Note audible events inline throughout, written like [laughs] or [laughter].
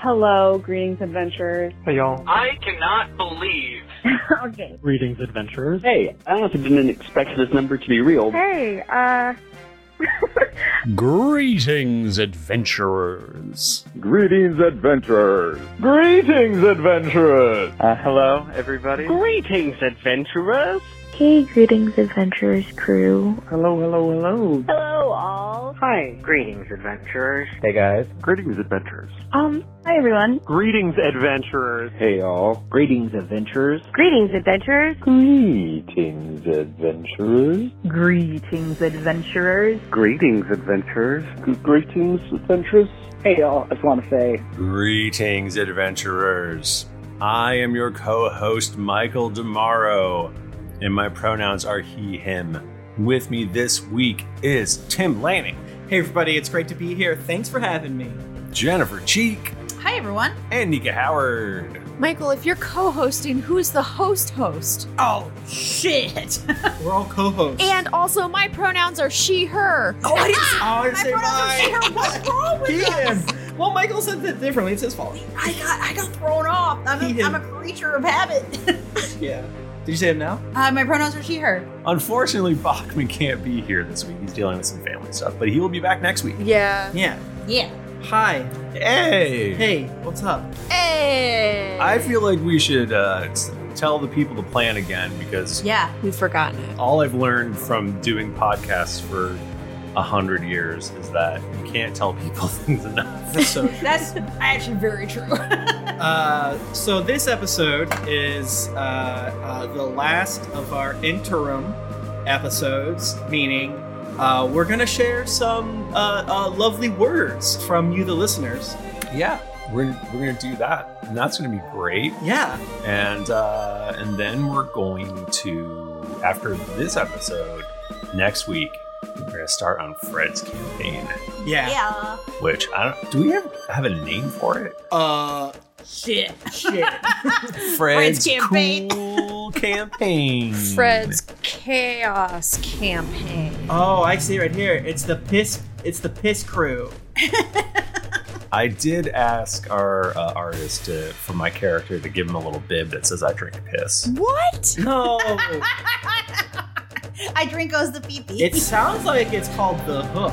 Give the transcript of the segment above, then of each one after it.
adventurers. Hello, greetings, adventurers. Hey, y'all. I cannot believe. [laughs] okay. Greetings, adventurers. Hey, I honestly didn't expect this number to be real. Hey, uh. [laughs] Greetings, adventurers. Greetings, adventurers. Greetings, adventurers. Uh, hello, everybody. Greetings, adventurers. Hey, greetings, adventurers crew. Hello, hello, hello. Hello, all. Hi. Greetings, adventurers. Hey, guys. Greetings, adventurers. Um, hi, everyone. Greetings, adventurers. Hey, all. Greetings, adventurers. Greetings, adventurers. Greetings, adventurers. Greetings, adventurers. Greetings, adventurers. Greetings, adventurers. Hey, all. I just want to say. Greetings, adventurers. I am your co host, Michael Demaro, and my pronouns are he, him. With me this week is Tim Lanning, Hey everybody, it's great to be here. Thanks for having me. Jennifer Cheek, Hi, everyone. and Nika Howard. Michael, if you're co hosting, who's the host host? Oh shit! [laughs] We're all co-hosts. And also, my pronouns are she, her. oh, I didn't, oh, I didn't My say pronouns are she, her. mine. What's wrong with He, this? him. Well, Michael said that differently. It's his fault. I got, I got thrown off. I'm He, a, him. I'm a creature of habit. [laughs] Yeah. Did you say him now? uh, my pronouns are she, her. Unfortunately, Bachman can't be here this week. He's dealing with some family stuff, but he will be back next week. Yeah. Yeah. Yeah. Hi. Hey! Hey. What's up? Hey. I feel like we should uh, tell the people the plan again because Yeah, we've forgotten it. all I've learned from doing podcasts for a hundred years is that you can't tell people [laughs] things enough. That's so. [laughs] That's actually very true. [laughs] Uh, so this episode is uh, uh, the last of our interim episodes, meaning uh, we're gonna share some uh, uh, lovely words from you, the listeners. Yeah, we're, we're gonna do that, and that's gonna be great. Yeah. And uh, and then we're going to after this episode next week. We're gonna start on Fred's campaign, Yeah. yeah. which I don't. Do we have have a name for it? Uh. Shit. Shit. [laughs] Fred's campaign. cool campaign. Fred's chaos campaign. oh, I see right here. It's the piss. It's the piss crew. [laughs] I did ask our uh, artist to, for my character to give him a little bib that says I drink piss. What? No. [laughs] I drink goes the pee pee. it sounds like it's called the Hook,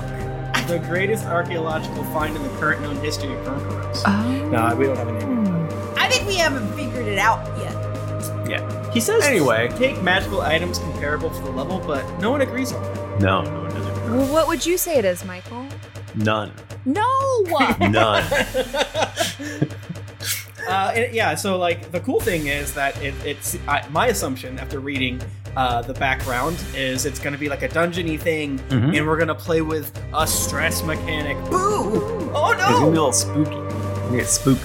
the greatest archaeological find in the current known history of Gurgurus. Oh. No, we don't have a name. I think we haven't figured it out yet. Yeah. He says Anyway. take magical items comparable to the level, but no one agrees on that. No, no, it doesn't. Well, what would you say it is, Michael? None. No. One [laughs] None. Uh, and yeah, so like the cool thing is that it, it's I, my assumption after reading uh, the background is it's going to be like a dungeony thing, Mhm. and we're going to play with a stress mechanic. Boo! Oh no! It's gonna be a little spooky. You get spooked.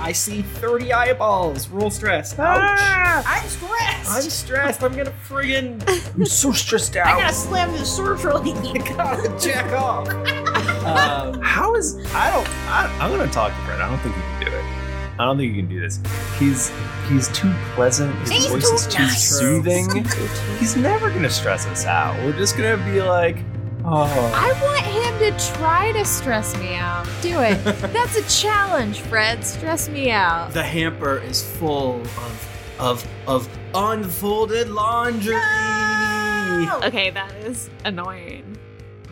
I see 30 eyeballs. Roll stress. Ouch! I'm stressed. I'm stressed. I'm gonna friggin' [laughs] I'm so stressed out. I gotta slam this [laughs] surgery. gotta jack off. [laughs] um, How is I don't I, I'm gonna talk to Brett. I don't think he can do it. I don't think you can do this. He's he's too pleasant. His He's voice too is too nice. soothing. He's never gonna stress us out. We're just gonna be like, oh. I want him to try to stress me out. Do it. [laughs] That's a challenge, Fred. Stress me out. the hamper is full of of of unfolded laundry. Okay, that is annoying.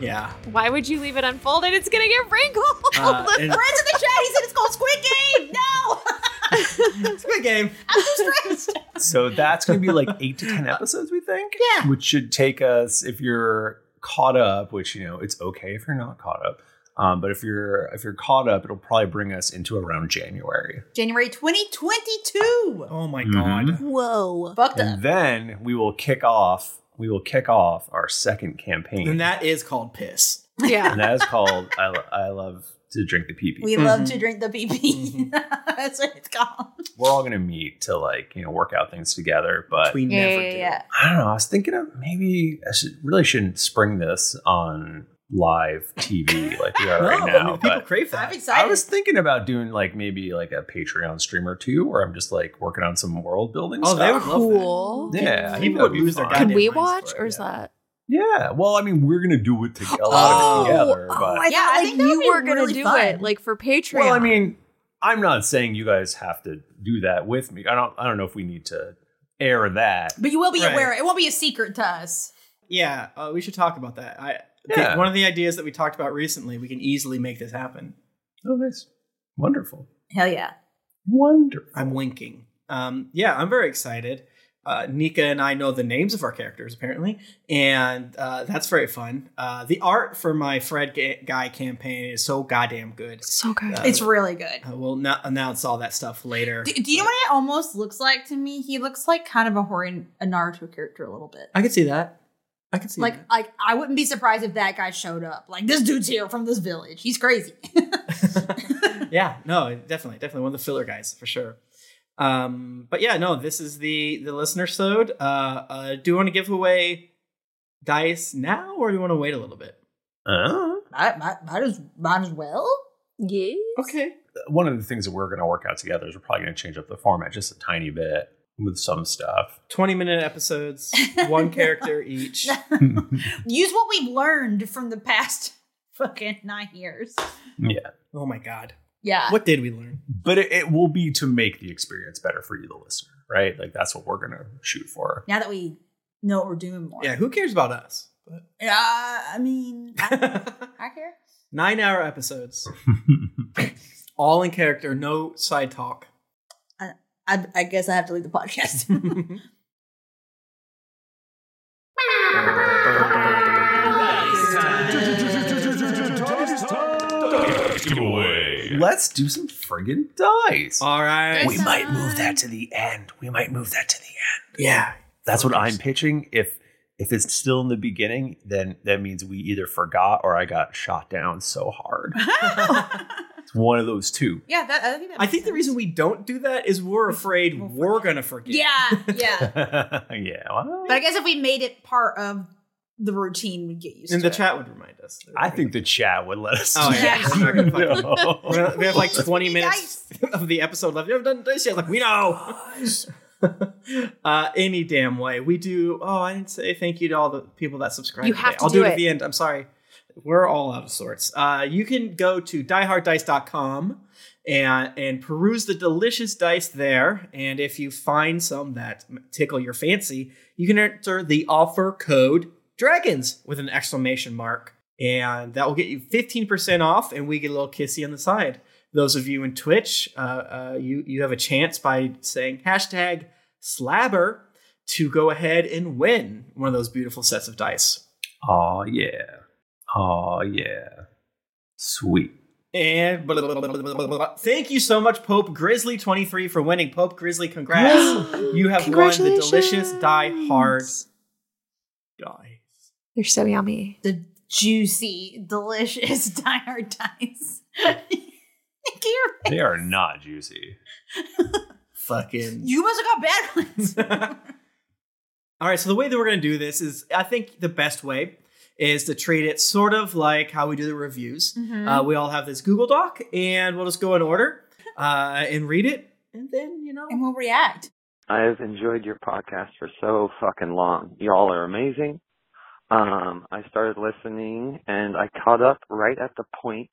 Yeah. Why would you leave it unfolded? It's gonna get wrinkled. Uh, [laughs] the and- friends in the chat, he said it's called Squid Game. No, [laughs] Squid Game. [laughs] I'm too stressed. So that's going to be like eight to ten episodes, we think. Yeah. Which should take us, if you're caught up, which you know it's okay if you're not caught up, um, but if you're if you're caught up, it'll probably bring us into around January, January 2022. Oh my Mhm. god. Whoa. Fucked up. then we will kick off. We will kick off our second campaign, And that is called piss. Yeah. and that is called "I, Lo- I love to drink the pee pee." We love to mm-hmm. drink the pee pee. Mm-hmm. [laughs] That's what it's called. We're all going to meet to like you know work out things together, but We Yeah, never yeah, do. yeah. I don't know. I was thinking of maybe I should really shouldn't spring this on live TV like we are [laughs] No, right I now. mean, people but crave I'm excited. I was thinking about doing like maybe like a Patreon stream or two, where I'm just like working on some world building Oh, stuff. they would love cool. yeah, I People would lose their fun. goddamn Could we watch, or is yeah. that? Yeah. Well, I mean, we're gonna do it together. A lot of it together, oh, but I Yeah, thought I think you were gonna really do fun. it like for Patreon. well, I mean, I'm not saying you guys have to do that with me. I don't. I don't know if we need to air that. But you will be Right. aware. It won't be a secret to us. Yeah, uh, we should talk about that. I the- Yeah. one of the ideas that we talked about recently, we can easily make this happen. Oh, nice. Wonderful. Hell yeah. Wonderful. I'm winking. Um, yeah, I'm very excited. Uh, Nika and I know the names of our characters apparently, and uh, that's very fun. Uh, the art for my Fred Ga- Guy campaign is so goddamn good. so good. Uh, It's really good. uh, we'll no- announce all that stuff later. Do, do you know what it almost looks like to me? He looks like kind of a Hori a Naruto character a little bit. I could see that. I could see Like, that. like I wouldn't be surprised if that guy showed up. Like this dude's here from this village. He's crazy. [laughs] [laughs] yeah, no, definitely, definitely one of the filler guys for sure. Um, but yeah, no, this is the the listener sode. Uh, uh, do you want to give away dice now, or do you want to wait a little bit? Uh, might, might, might as might as well. yeah. Okay. one of the things that we're going to work out together is we're probably going to change up the format just a tiny bit with some stuff. 20 minute episodes, one [laughs] character each. [laughs] Use what we've learned from the past [laughs] fucking nine years. yeah. Oh my god. Yeah. What did we learn? But it, it will be to make the experience better for you, the listener, right? Like that's what we're going to shoot for. Now that we know what we're doing more. Yeah, who cares about us? But Yeah, I mean, I, I care. nine hour episodes, all in character, no side talk. I, I guess I have to leave the podcast. [laughs] Let's do some friggin' dice. All right. we might move that to the end. We might move that to the end. Yeah. That's what I'm pitching. If if it's still in the beginning, then that means we either forgot or I got shot down so hard. [laughs] [laughs] it's one of those two. yeah, that, I think that I think the reason we don't do that is we're afraid we're gonna forget. Yeah, [laughs] yeah. [laughs] yeah. well, But I guess if we made it part of the routine, we'd get used to it. And to the it. chat would remind us. I think the chat would let us. Oh yeah, Yeah. we're not [laughs] No. We're gonna- we have like 20 Dice. minutes of the episode left. You haven't done this yet. Like we know. uh, any damn way. We do. Oh, I didn't say thank you to all the people that subscribe. You have today. to I'll do do it, at the end. I'm sorry. We're all out of sorts. Uh, you can go to dieharddice.com and and peruse the delicious dice there. And if you find some that tickle your fancy, you can enter the offer code dragons with an exclamation mark. And that will get you 15% off, and we get a little kissy on the side. Those of you in Twitch, uh, uh, you, you have a chance by saying hashtag slabber to go ahead and win one of those beautiful sets of dice. Oh yeah. Oh yeah. Sweet. And blah, blah, blah, blah, blah, blah, blah. thank you so much, Pope Grizzly 23, for winning. Pope Grizzly, congrats. [gasps] you have won the delicious Die Hard dice. They're so yummy. the juicy, delicious [laughs] Die Hard dice. They are not juicy. [laughs] Fucking. You must have got bad ones. [laughs] All right, so the way that we're going to do this is, I think the best way is to treat it sort of like how we do the reviews. Mhm. Uh, we all have this Google Doc, and we'll just go in order [laughs] uh, and read it, and then you know. and we'll react. I've enjoyed your podcast for so fucking long. Y'all are amazing. Um, I started listening and I caught up right at the point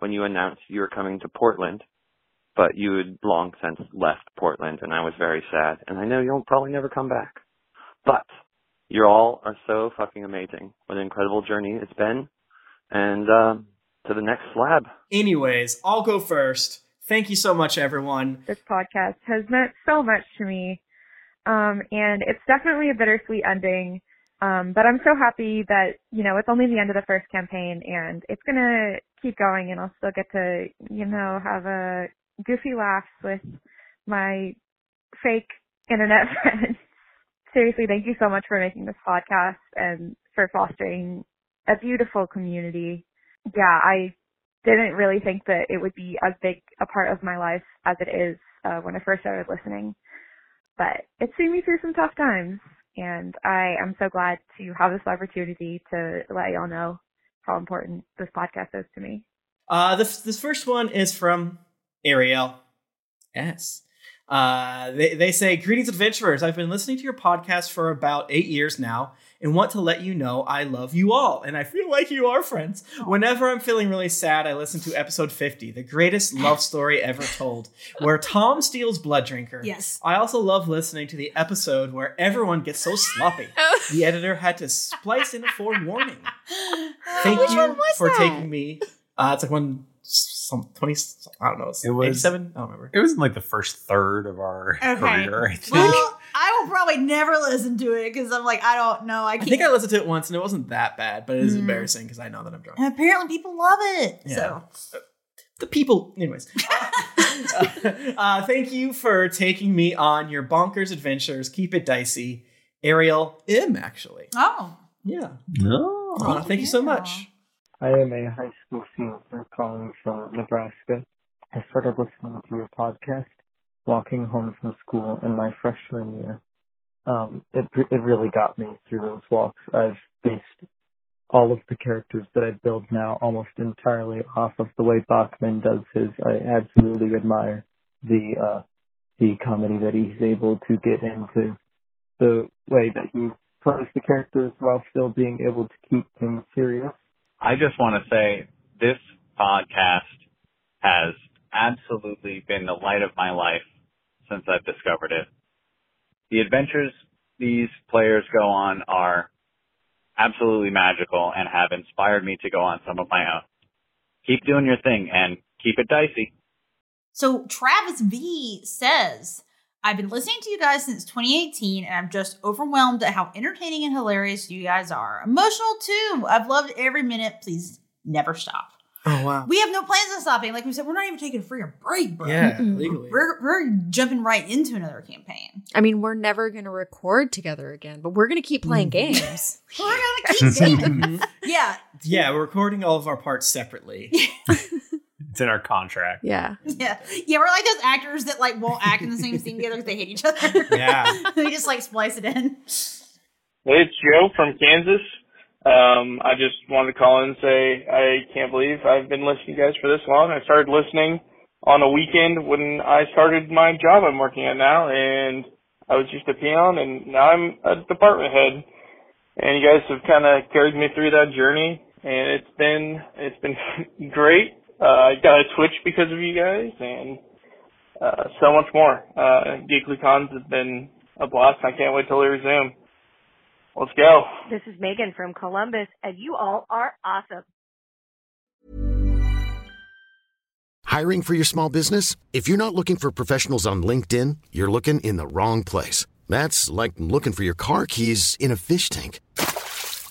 when you announced you were coming to Portland, but you had long since left Portland and I was very sad. And I know you'll probably never come back. But you all are so fucking amazing. What an incredible journey it's been. And um, to the next slab. Anyways, I'll go first. Thank you so much, everyone. This podcast has meant so much to me. Um, and it's definitely a bittersweet ending. Um, but I'm so happy that, you know, it's only the end of the first campaign and it's gonna keep going and I'll still get to, you know, have a goofy laughs with my fake internet [laughs] friends. Seriously, thank you so much for making this podcast and for fostering a beautiful community. Yeah, I didn't really think that it would be as big a part of my life as it is uh, when I first started listening. But it's seen me through some tough times, and I am so glad to have this opportunity to let y'all know how important this podcast is to me. Uh, this this first one is from Ariel S. Uh, they, they say, Greetings, adventurers. I've been listening to your podcast for about eight years now and want to let you know I love you all. And I feel like you are friends. Whenever I'm feeling really sad, I listen to episode 50, the greatest love story ever told, where Tom steals Blood Drinker. Yes. I also love listening to the episode where everyone gets so sloppy. [laughs] the editor had to splice in a forewarning. [gasps] Thank Which you for that? taking me. Uh, it's like one, some 20, I don't know, It was 87? I don't remember. It was in like the first third of our Okay. career, I think. Well, I will probably never listen to it because I'm like, I don't know. I I can't. think I listened to it once and it wasn't that bad, but it is Mm. embarrassing because I know that I'm drunk. and apparently people love it. Yeah. So The people, anyways. [laughs] uh, thank you for taking me on your bonkers adventures. Keep it dicey. Ariel M, actually. Oh. Yeah. No. Aw, thank you so much. I am a high school senior calling from Nebraska. I started listening to your podcast walking home from school in my freshman year. Um, it it really got me through those walks. I've based all of the characters that I build now almost entirely off of the way Bachman does his. I absolutely admire the uh, the comedy that he's able to get into, the way that he plays the characters while still being able to keep things serious. I just want to say this podcast has absolutely been the light of my life since I've discovered it. The adventures these players go on are absolutely magical and have inspired me to go on some of my own. Keep doing your thing and keep it dicey. So Travis V says, I've been listening to you guys since 2018 and I'm just overwhelmed at how entertaining and hilarious you guys are. Emotional too. I've loved every minute. Please never stop. Oh, wow. We have no plans on stopping. Like we said, we're not even taking a free break, bro. Yeah, legally. We're, we're jumping right into another campaign. I mean, we're never going to record together again, but we're going to keep playing mm-hmm. games. [laughs] We're gonna keep [laughs] going. Mm-hmm. yeah. Yeah, we're recording all of our parts separately. [laughs] It's in our contract. Yeah. Yeah. Yeah, we're like those actors that like won't act in the same scene together because they hate each other. Yeah. [laughs] they just like splice it in. Hey, it's Joe from Kansas. Um, I just wanted to call in and say I can't believe I've been listening to you guys for this long. I started listening on a weekend when I started my job I'm working at now, and I was just a peon, and now I'm a department head. And you guys have kind of carried me through that journey, and it's been it's been [laughs] great. Uh, I got a Twitch because of you guys, and uh, so much more. Uh, Geekly Cons has been a blast. I can't wait till they resume. Let's go. This is Megan from Columbus, and you all are awesome. Hiring for your small business? If you're not looking for professionals on LinkedIn, you're looking in the wrong place. That's like looking for your car keys in a fish tank.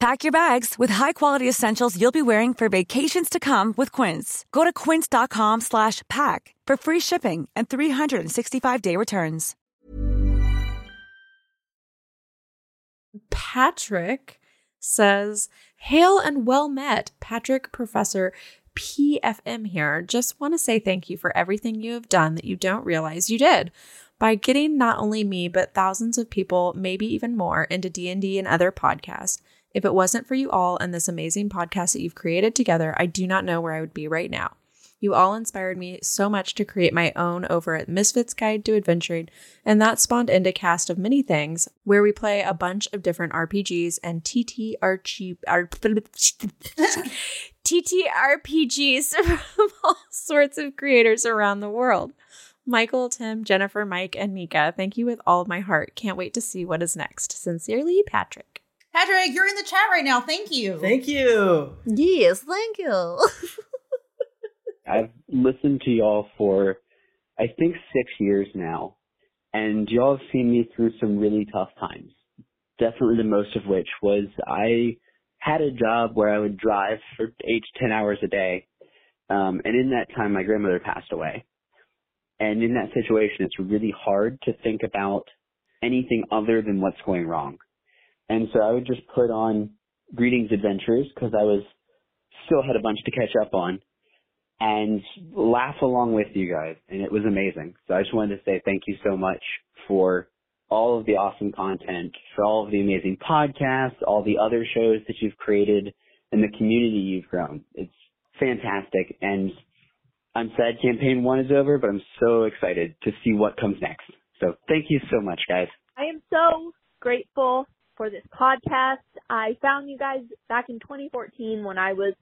Pack your bags with high-quality essentials you'll be wearing for vacations to come with Quince. Go to quince.com slash pack for free shipping and 365-day returns. Patrick says, Hail and well met, Patrick Professor PFM here. Just want to say thank you for everything you have done that you don't realize you did. By getting not only me but thousands of people, maybe even more, into D&D and other podcasts. If it wasn't for you all and this amazing podcast that you've created together, I do not know where I would be right now. You all inspired me so much to create my own over at Misfits Guide to Adventuring, and that spawned into Cast of Many Things, where we play a bunch of different RPGs and TTRG, [laughs] TTRPGs [laughs] from all sorts of creators around the world. Michael, Tim, Jennifer, Mike, and Mika, thank you with all of my heart. Can't wait to see what is next. Sincerely, Patrick. Patrick, you're in the chat right now. Thank you. Thank you. Yes, thank you. [laughs] I've listened to y'all for, I think, six years now, and y'all have seen me through some really tough times. Definitely the most of which was I had a job where I would drive for eight to ten hours a day, um, and in that time, my grandmother passed away. And in that situation, it's really hard to think about anything other than what's going wrong. And so I would just put on Greetings Adventures because I was still had a bunch to catch up on and laugh along with you guys. And it was amazing. So I just wanted to say thank you so much for all of the awesome content, for all of the amazing podcasts, all the other shows that you've created, and the community you've grown. It's fantastic. And I'm sad campaign one is over, but I'm so excited to see what comes next. So thank you so much, guys. I am so grateful for this podcast. I found you guys back in 2014 when I was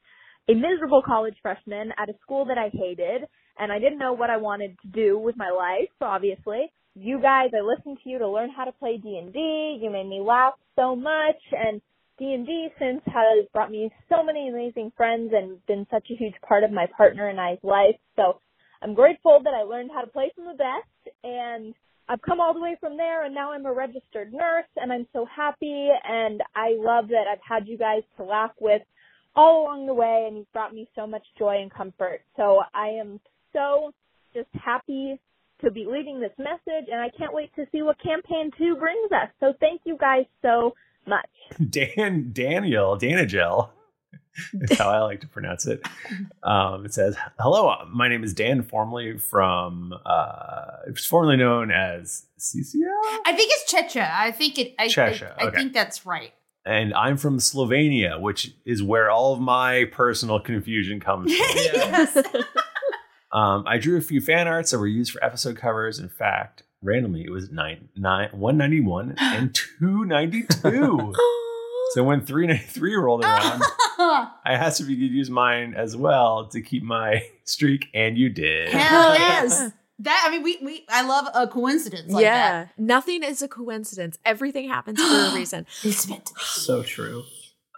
a miserable college freshman at a school that I hated and I didn't know what I wanted to do with my life, obviously. You guys, I listened to you to learn how to play D&D. You made me laugh so much and D&D since has brought me so many amazing friends and been such a huge part of my partner and I's life. So I'm grateful that I learned how to play from the best and I've come all the way from there and now I'm a registered nurse and I'm so happy and I love that I've had you guys to laugh with all along the way and you've brought me so much joy and comfort. So I am so just happy to be leaving this message and I can't wait to see what campaign two brings us. So thank you guys so much. [laughs] Dan Daniel Danagel. [laughs] That's how I like to pronounce it. Um, it says, "Hello, my name is Dan, formerly from, uh, it's formerly known as CCL, I think it's Checha. I think it. I, Chechnya, I, I okay. think that's right. and I'm from Slovenia, which is where all of my personal confusion comes from. [laughs] yes. [laughs] Um, I drew a few fan arts that were used for episode covers. In fact, randomly, it was nine, nine, 191 and 292. [gasps] so when 393 [laughs] rolled [laughs] around, I asked if you could use mine as well to keep my [laughs] streak, and you did. Hell yes. That I mean, we we I love a coincidence like yeah, nothing is a coincidence. Everything happens for a [gasps] reason. It's meant to be. So true.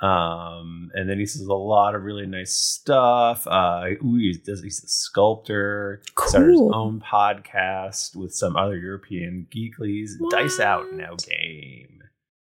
Um, and then he says a lot of really nice stuff. Uh, ooh, he does, he's a sculptor, Cool. started his own podcast with some other European geeklies. Dice out now game.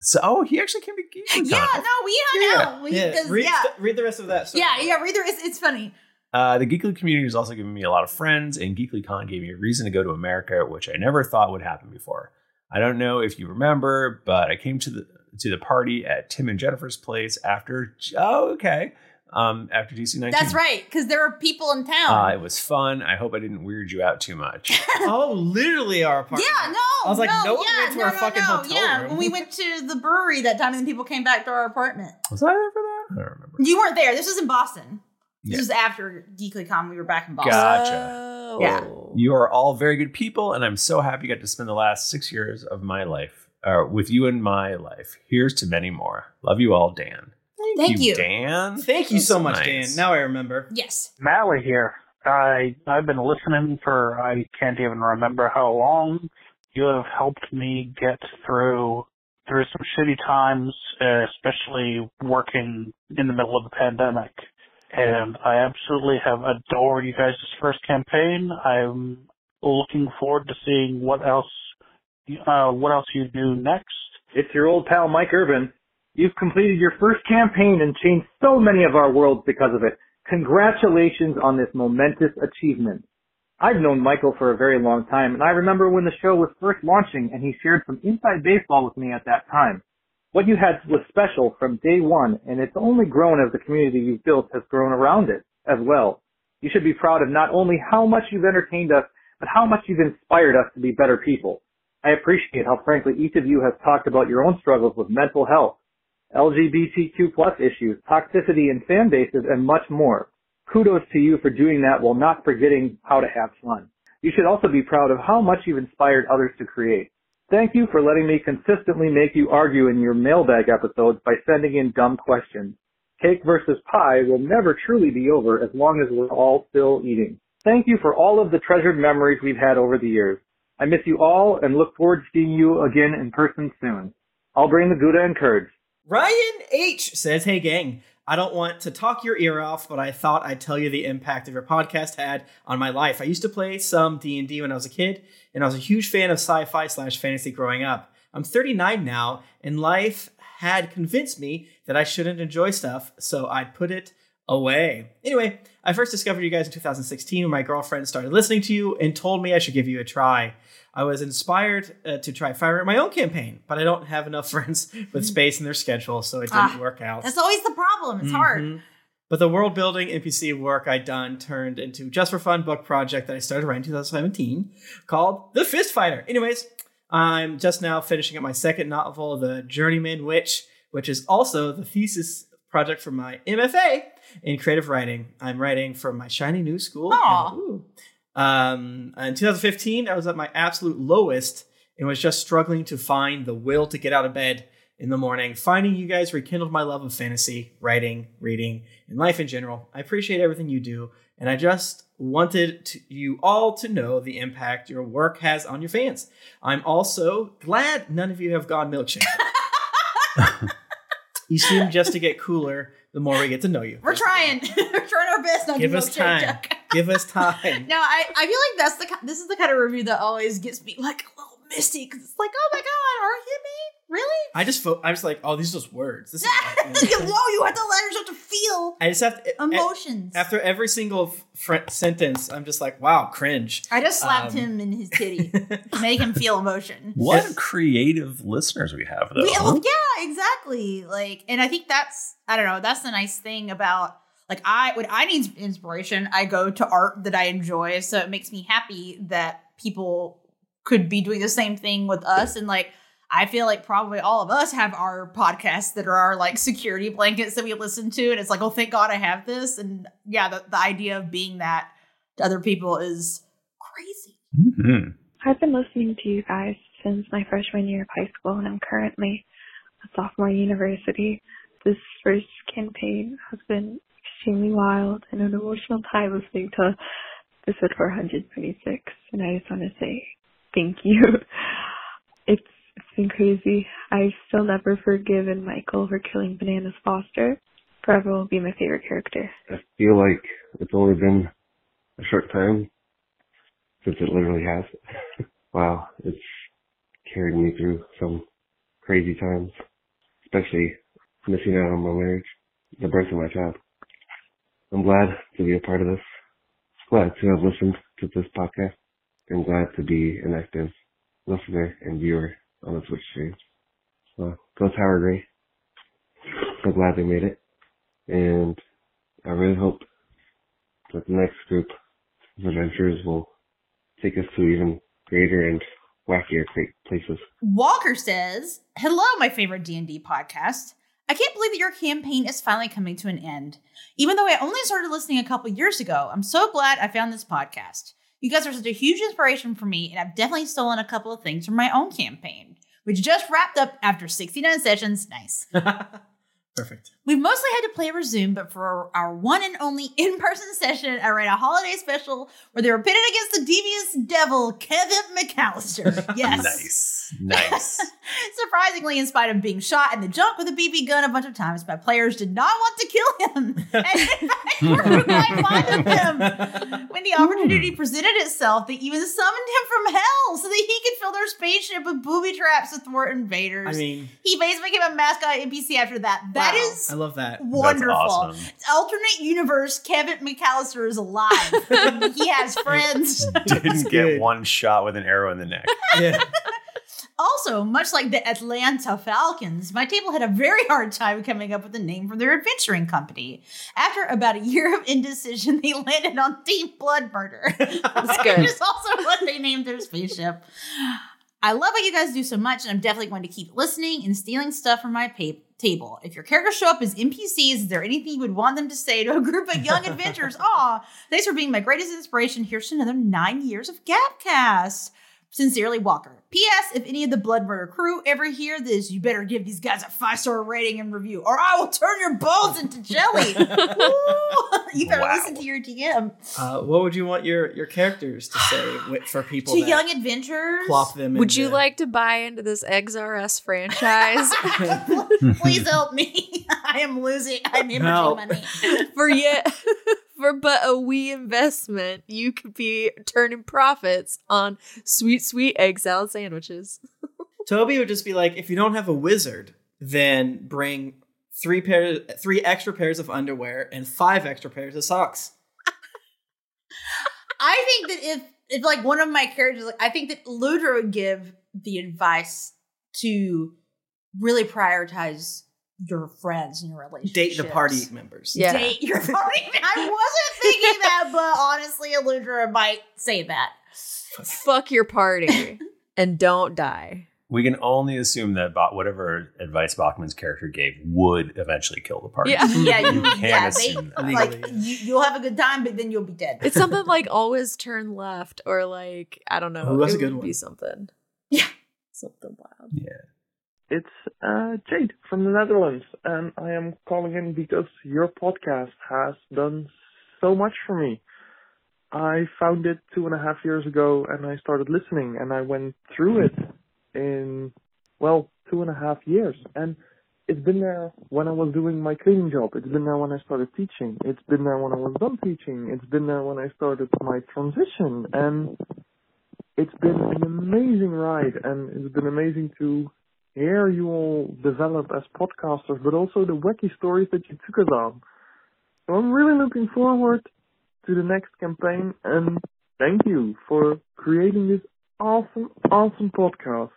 So, oh, he actually came to GeeklyCon. Yeah, no, we hung Yeah. out. We, Yeah, read, yeah, read the rest of that. yeah, yeah. Read the it's, it's funny. Uh, the Geekly community has also given me a lot of friends, and GeeklyCon gave me a reason to go to America, which I never thought would happen before. I don't know if you remember, but I came to the to the party at Tim and Jennifer's place after. Oh, okay. Um, after DC nineteen. That's right, because there are people in town. Uh, it was fun. I hope I didn't weird you out too much. [laughs] oh, literally our apartment. yeah, no. I was like, no, no one yeah, went to no, our no, fucking no, hotel Yeah, room. when we went to the brewery that time, and then people came back to our apartment. Was I there for that? I don't remember. You weren't there. This was in Boston. This Yeah. was after GeeklyCon. We were back in Boston. Gotcha. Yeah. You are all very good people, and I'm so happy you got to spend the last six years of my life uh, with you in my life. Here's to many more. Love you all, Dan. Thank you. Dan. Thank you That's so much, nice. Dan. Now I remember. Yes. Mally here. I I've been listening for I can't even remember how long. You have helped me get through through some shitty times, uh, especially working in the middle of the pandemic. And I absolutely have adored you guys' first campaign. I'm looking forward to seeing what else uh what else you do next. It's your old pal Mike Irvin. You've completed your first campaign and changed so many of our worlds because of it. Congratulations on this momentous achievement. I've known Michael for a very long time, and I remember when the show was first launching and he shared some inside baseball with me at that time. What you had was special from day one, and it's only grown as the community you've built has grown around it as well. You should be proud of not only how much you've entertained us, but how much you've inspired us to be better people. I appreciate how frankly each of you has talked about your own struggles with mental health, LGBTQ plus issues, toxicity in fan bases, and much more. Kudos to you for doing that while not forgetting how to have fun. You should also be proud of how much you've inspired others to create. Thank you for letting me consistently make you argue in your mailbag episodes by sending in dumb questions. Cake versus pie will never truly be over as long as we're all still eating. Thank you for all of the treasured memories we've had over the years. I miss you all and look forward to seeing you again in person soon. I'll bring the Gouda and curds. Ryan H says, Hey gang, I don't want to talk your ear off, but I thought I'd tell you the impact of your podcast had on my life. I used to play some D&D when I was a kid, and I was a huge fan of sci-fi slash fantasy growing up. I'm 39 now, and life had convinced me that I shouldn't enjoy stuff, so I'd put it away. Anyway, I first discovered you guys in 2016 when my girlfriend started listening to you and told me I should give you a try. I was inspired uh, to try firing my own campaign, but I don't have enough [laughs] friends with space in their schedule, so it didn't Ah, work out. That's always the problem. It's hard. Mhm. But the world building NPC work I'd done turned into just for fun book project that I started writing in 2017 called The Fist Fighter. Anyways, I'm just now finishing up my second novel, The Journeyman Witch, which is also the thesis project for my MFA in creative writing. I'm writing for my shiny new school. Aw. Ooh. Um, in 2015, I was at my absolute lowest and was just struggling to find the will to get out of bed in the morning. Finding you guys rekindled my love of fantasy, writing, reading, and life in general. I appreciate everything you do, and I just wanted to, you all to know the impact your work has on your fans. I'm also glad none of you have gone milkshake. [laughs] you seem just to get cooler the more we get to know you. We're trying. [laughs] We're trying our best not Give to us time. Give us time. [laughs] No, I, I feel like that's the this is the kind of review that always gets me like a little misty because it's like, oh my god, are you me? Really? I just fo- I was like, oh, these are just words. This is [laughs] you know, you have to let yourself to feel I just have to, emotions. After every single fr- sentence, I'm just like, wow, cringe. I just slapped Um, him in his titty, [laughs] to make him feel emotion. What creative listeners we have, though. We- well, yeah, exactly. Like, and I think that's I don't know. That's the nice thing about like I when I need inspiration, I go to art that I enjoy. So it makes me happy that people could be doing the same thing with us. And like, I feel like probably all of us have our podcasts that are our like security blankets that we listen to, and it's like, oh, thank God I have this. And yeah, the, the idea of being that to other people is crazy. Mm-hmm. I've been listening to you guys since my freshman year of high school, and I'm currently a sophomore at university. This first campaign has been extremely wild and an emotional time listening to episode 426, and I just want to say thank you. [laughs] It's been crazy. I've still never forgiven Michael for killing Bananas Foster. Forever will be my favorite character. I feel like it's only been a short time since it literally has. [laughs] wow, it's carried me through some crazy times, especially missing out on my marriage, the birth of my child. I'm glad to be a part of this. Glad to have listened to this podcast. I'm glad to be an active listener and viewer on the Twitch stream. Well, go Tower Gray. So glad they made it. And I really hope that the next group of adventurers will take us to even greater and wackier places. Walker says, "Hello, my favorite D and D podcast. I can't believe that your campaign is finally coming to an end. Even though I only started listening a couple years ago, I'm so glad I found this podcast. You guys are such a huge inspiration for me, and I've definitely stolen a couple of things from my own campaign, which just wrapped up after 69 sessions. Nice. [laughs] Perfect. We've mostly had to play over Zoom, but for our one and only [laughs] in person session, I ran a holiday special where they were pitted against the devious devil, Kevin McAllister. [laughs] Yes. nice. [laughs] Nice. Surprisingly, in spite of being shot in the junk with a BB gun a bunch of times, my players did not want to kill him. And in fact, were quite fond of him. When the opportunity presented itself, they even summoned him from hell so that he could fill their spaceship with booby traps to thwart invaders. I mean, he basically became a mascot NPC after that. That is I love that. wonderful. awesome. Alternate universe, Kevin McAllister is alive. [laughs] he has friends. [laughs] Didn't get one shot with an arrow in the neck. [laughs] Yeah. Also, much like the Atlanta Falcons, my table had a very hard time coming up with a name for their adventuring company. After about a year of indecision, they landed on Deep Blood Murder. That's good. Which is also what they named their spaceship. I love what you guys do so much, and I'm definitely going to keep listening and stealing stuff from my pa- table. If your characters show up as NPCs, is there anything you would want them to say to a group of young adventurers? [laughs] Aw, thanks for being my greatest inspiration. Here's another nine years of Gapcast. Sincerely, Walker. P.S. If any of the Blood Murder crew ever hear this, you better give these guys a five star rating and review, or I will turn your bones into jelly. [laughs] You better Wow. listen to your DM. Uh, what would you want your, your characters to say [sighs] for people To that young adventurers, plop them Would you like to buy into this XRS franchise? [laughs] please help me. [laughs] I am losing. I'm hemorrhaging Help. money. for yet for but a wee investment, you could be turning profits on sweet, sweet egg salad sandwiches. [laughs] Toby would just be like, if you don't have a wizard, then bring three pairs, three extra pairs of underwear and five extra pairs of socks. [laughs] I think that if if like one of my characters, like I think that Ludra would give the advice to really prioritize your friends and your relationships. Date the party members. Date your [laughs] party. I wasn't thinking that, but honestly, Ludra might say that. Fuck your party [laughs] and don't die. We can only assume that Bo- whatever advice Bachman's character gave would eventually kill the party. Yeah. [laughs] Yeah, you, We can't yeah, they, assume that. like you, you'll have a good time, but then you'll be dead. It's something like always turn left or like I don't know. Ooh, that's it a good would one. be something. Yeah. Something wild. It's uh, Jade from the Netherlands, and I am calling in because your podcast has done so much for me. I found it two and a half years ago, and I started listening, and I went through it in, well, two and a half years. And it's been there when I was doing my cleaning job. It's been there when I started teaching. It's been there when I was done teaching. It's been there when I started my transition. And it's been an amazing ride, and it's been amazing to hear you all develop as podcasters, but also the wacky stories that you took us on. So I'm really looking forward to the next campaign, and thank you for creating this awesome, awesome podcast.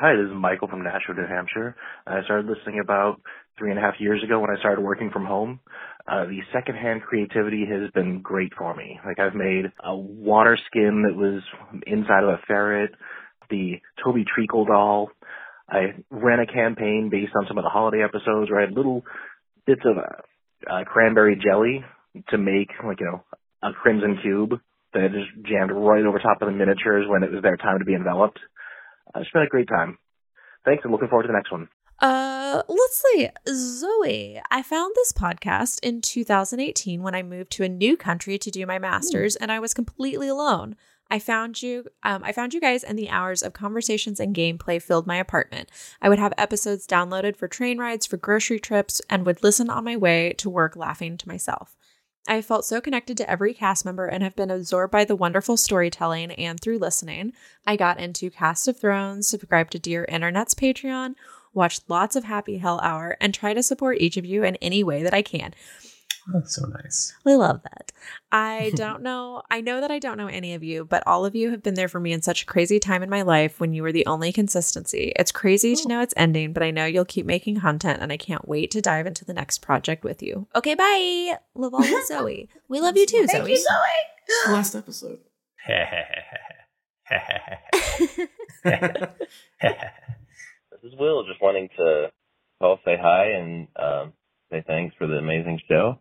Hi, this is Michael from Nashua, New Hampshire. I started listening about three and a half years ago when I started working from home. Uh, the secondhand creativity has been great for me. Like I've made a water skin that was inside of a ferret, the Toby Treacle doll. I ran a campaign based on some of the holiday episodes where I had little bits of uh, uh, cranberry jelly to make like, you know, a crimson cube that I just jammed right over top of the miniatures when it was their time to be enveloped. Uh, it's been a great time. Thanks, and looking forward to the next one. Uh, let's see. Zoe, I found this podcast in 2018 when I moved to a new country to do my master's and I was completely alone. I found you um, I found you guys and the hours of conversations and gameplay filled my apartment. I would have episodes downloaded for train rides, for grocery trips, and would listen on my way to work laughing to myself. I felt so connected to every cast member and have been absorbed by the wonderful storytelling and through listening. I got into Cast of Thrones, subscribed to Dear Internet's Patreon, watched lots of Happy Hell Hour, and try to support each of you in any way that I can. That's so nice. I love that. I [laughs] don't know. I know that I don't know any of you, but all of you have been there for me in such a crazy time in my life when you were the only consistency. It's crazy to know it's ending, but I know you'll keep making content and I can't wait to dive into the next project with you. Okay, bye. Love all with [laughs] Zoe. We love you too, Thank Zoe. you, Zoe. [gasps] [gasps] Last episode. [laughs] This is Will, just wanting to call, say hi, and um, say thanks for the amazing show.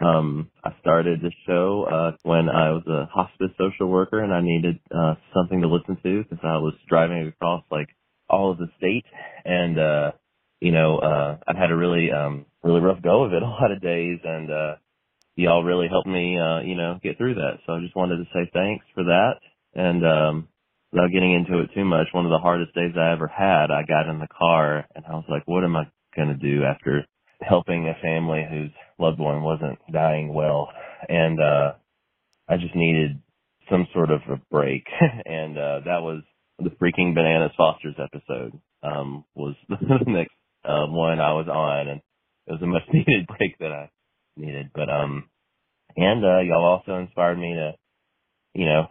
Um, I started this show uh, when I was a hospice social worker, and I needed uh, something to listen to because I was driving across like all of the state, and uh, you know, uh, I've had a really, um, really rough go of it [laughs] a lot of days, and uh, y'all really helped me, uh, you know, get through that. So I just wanted to say thanks for that, and um, without getting into it too much, one of the hardest days I ever had, I got in the car and I was like, what am I going to do after helping a family whose loved one wasn't dying well? And, uh, I just needed some sort of a break. [laughs] and, uh, that was the freaking Bananas Fosters episode, um, was [laughs] the next, uh, one I was on and it was a much [laughs] needed break that I needed. But, um, and, uh, y'all also inspired me to, you know,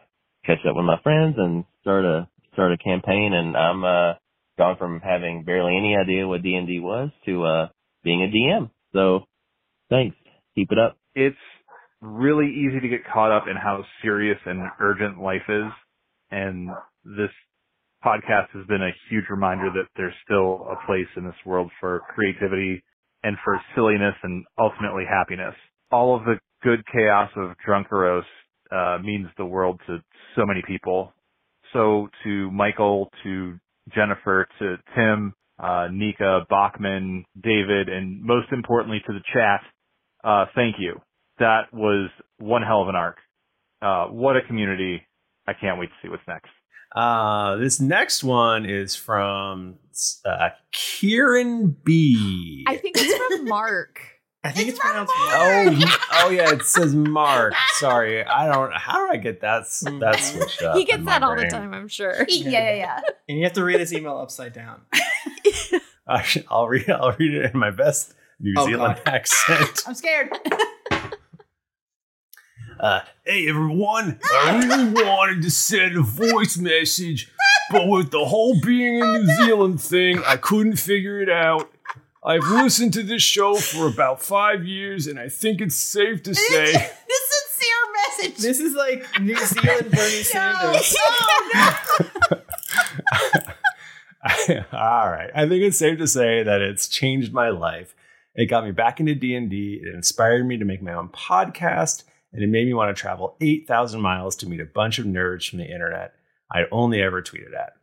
catch up with my friends and start a start a campaign, and I'm uh, gone from having barely any idea what D and D was to uh, being a DM. So, thanks. Keep it up. It's really easy to get caught up in how serious and urgent life is, and this podcast has been a huge reminder that there's still a place in this world for creativity and for silliness and ultimately happiness. All of the good chaos of Drunkeros uh, means the world to so many people. So to Michael, to Jennifer, to Tim, uh, Nika, Bachman, David, and most importantly to the chat, uh, thank you. That was one hell of an arc. Uh, what a community. I can't wait to see what's next. Uh, this next one is from uh, Kieran B. I think it's from Mark. I think it's, pronounced Oh, oh yeah, it says Mark. Sorry, I don't. How do I get that that switched up? he gets that all the time, I'm sure. Yeah, yeah, yeah. And you have to read his email upside down. [laughs] I sh- I'll read. I'll read it in my best New Oh, Zealand accent. [laughs] I'm scared. [laughs] Uh, hey everyone, I really wanted to send a voice message, but with the whole being in New Zealand thing, I couldn't figure it out. I've listened to this show for about five years, and I think it's safe to say [laughs] this sincere message. This is like New Zealand Bernie [laughs] Sanders. [laughs] All right. I think it's safe to say that it's changed my life. It got me back into D&D. It inspired me to make my own podcast, and it made me want to travel 8,000 miles to meet a bunch of nerds from the internet I'd only ever tweeted at.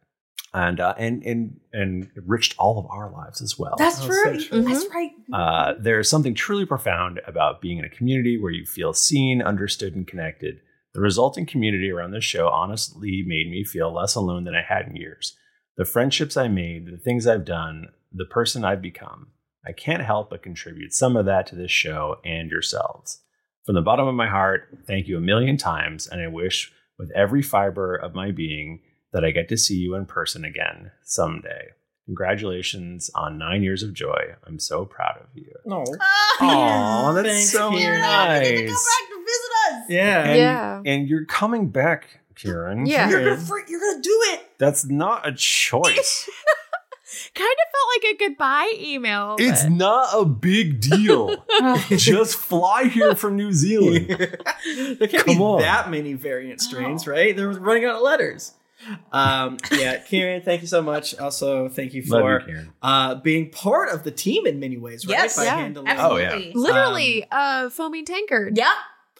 And, uh, and and and enriched all of our lives as well. That's true. That's right. Uh, there's something truly profound about being in a community where you feel seen, understood, and connected. The resulting community around this show honestly made me feel less alone than I had in years. The friendships I made, the things I've done, the person I've become. I can't help but contribute some of that to this show and yourselves. From the bottom of my heart, thank you a million times, and I wish with every fiber of my being that I get to see you in person again someday. Congratulations on nine years of joy. I'm so proud of you. No. Aw, that's Thanks, so Kieran. nice. Yeah. And, Yeah. And you're coming back, Kieran. Yeah. You're gonna, fr- you're gonna do it. That's not a choice. [laughs] kind of felt like a goodbye email. it's but- not a big deal. [laughs] Just fly here from New Zealand. [laughs] there can't Come be on. that many variant strains, oh. right? They're running out of letters. Um, yeah, Kieran, thank you so much. Also, thank you Love you, for uh, being part of the team in many ways, right? Yes, By yeah. handling- Oh, yeah. Literally, uh, foaming tankard. Yeah.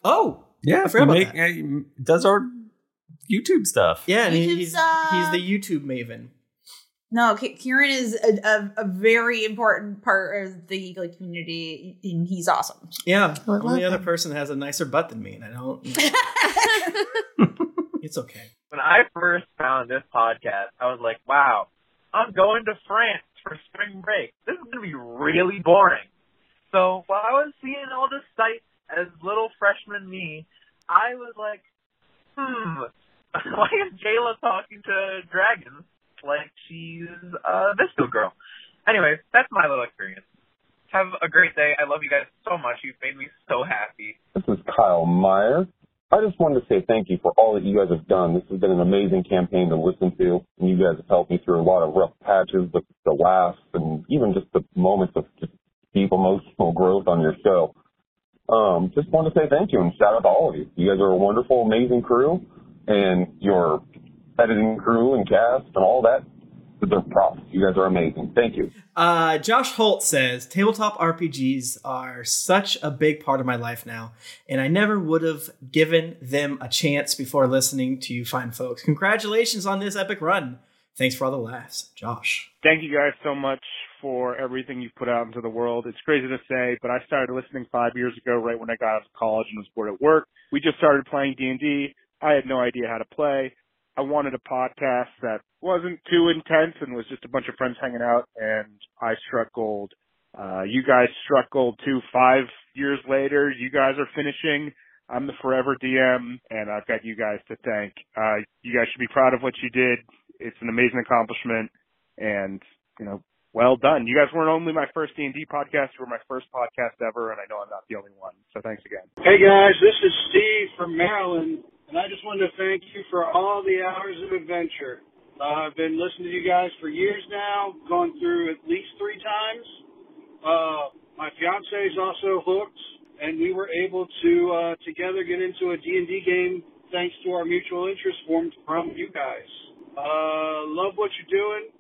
Oh, Yeah, I forgot he about make- uh, does our YouTube stuff. yeah, and he- he's uh, he's the YouTube maven. No, K- Kieran is a, a, a very important part of the Eagle community, and he's awesome. Yeah, I only other him. person has a nicer butt than me, and I don't. [laughs] it's okay. When I first found this podcast, I was like, wow, I'm going to France for spring break. This is going to be really boring. So while I was seeing all the sights as little freshman me, I was like, hmm, [laughs] why is Jayla talking to dragons like she's a VSCO girl? Anyway, that's my little experience. Have a great day. I love you guys so much. You've made me so happy. This is Kyle Meyer. I just wanted to say thank you for all that you guys have done. This has been an amazing campaign to listen to, and you guys have helped me through a lot of rough patches, the, the laughs, and even just the moments of just deep emotional growth on your show. Um, just want to say thank you and shout out to all of you. You guys are a wonderful, amazing crew, and your editing crew and cast and all that deserve props. You guys are amazing. Thank you. Uh, Josh Holt says tabletop RPGs are such a big part of my life now, and I never would have given them a chance before listening to you fine folks. Congratulations on this epic run. Thanks for all the laughs, Josh. Thank you guys so much for everything you've put out into the world. It's crazy to say, but I started listening five years ago, right when I got out of college and was bored at work. We just started playing D&D. I had no idea how to play. I wanted a podcast that wasn't too intense and was just a bunch of friends hanging out, and I struck gold. Uh, you guys struck gold too. Five years later, you guys are finishing. I'm the forever DM, and I've got you guys to thank. Uh, you guys should be proud of what you did. It's an amazing accomplishment, and you know, well done. You guys weren't only my first D&D podcast; you were my first podcast ever, and I know I'm not the only one. So thanks again. Hey guys, this is Steve from Maryland, and I just wanted to thank you for all the hours of adventure. Uh, I've been listening to you guys for years now, gone through at least three times. Uh, my fiance is also hooked, and we were able to uh, together get into a D&D game thanks to our mutual interest formed from you guys. Uh, love what you're doing.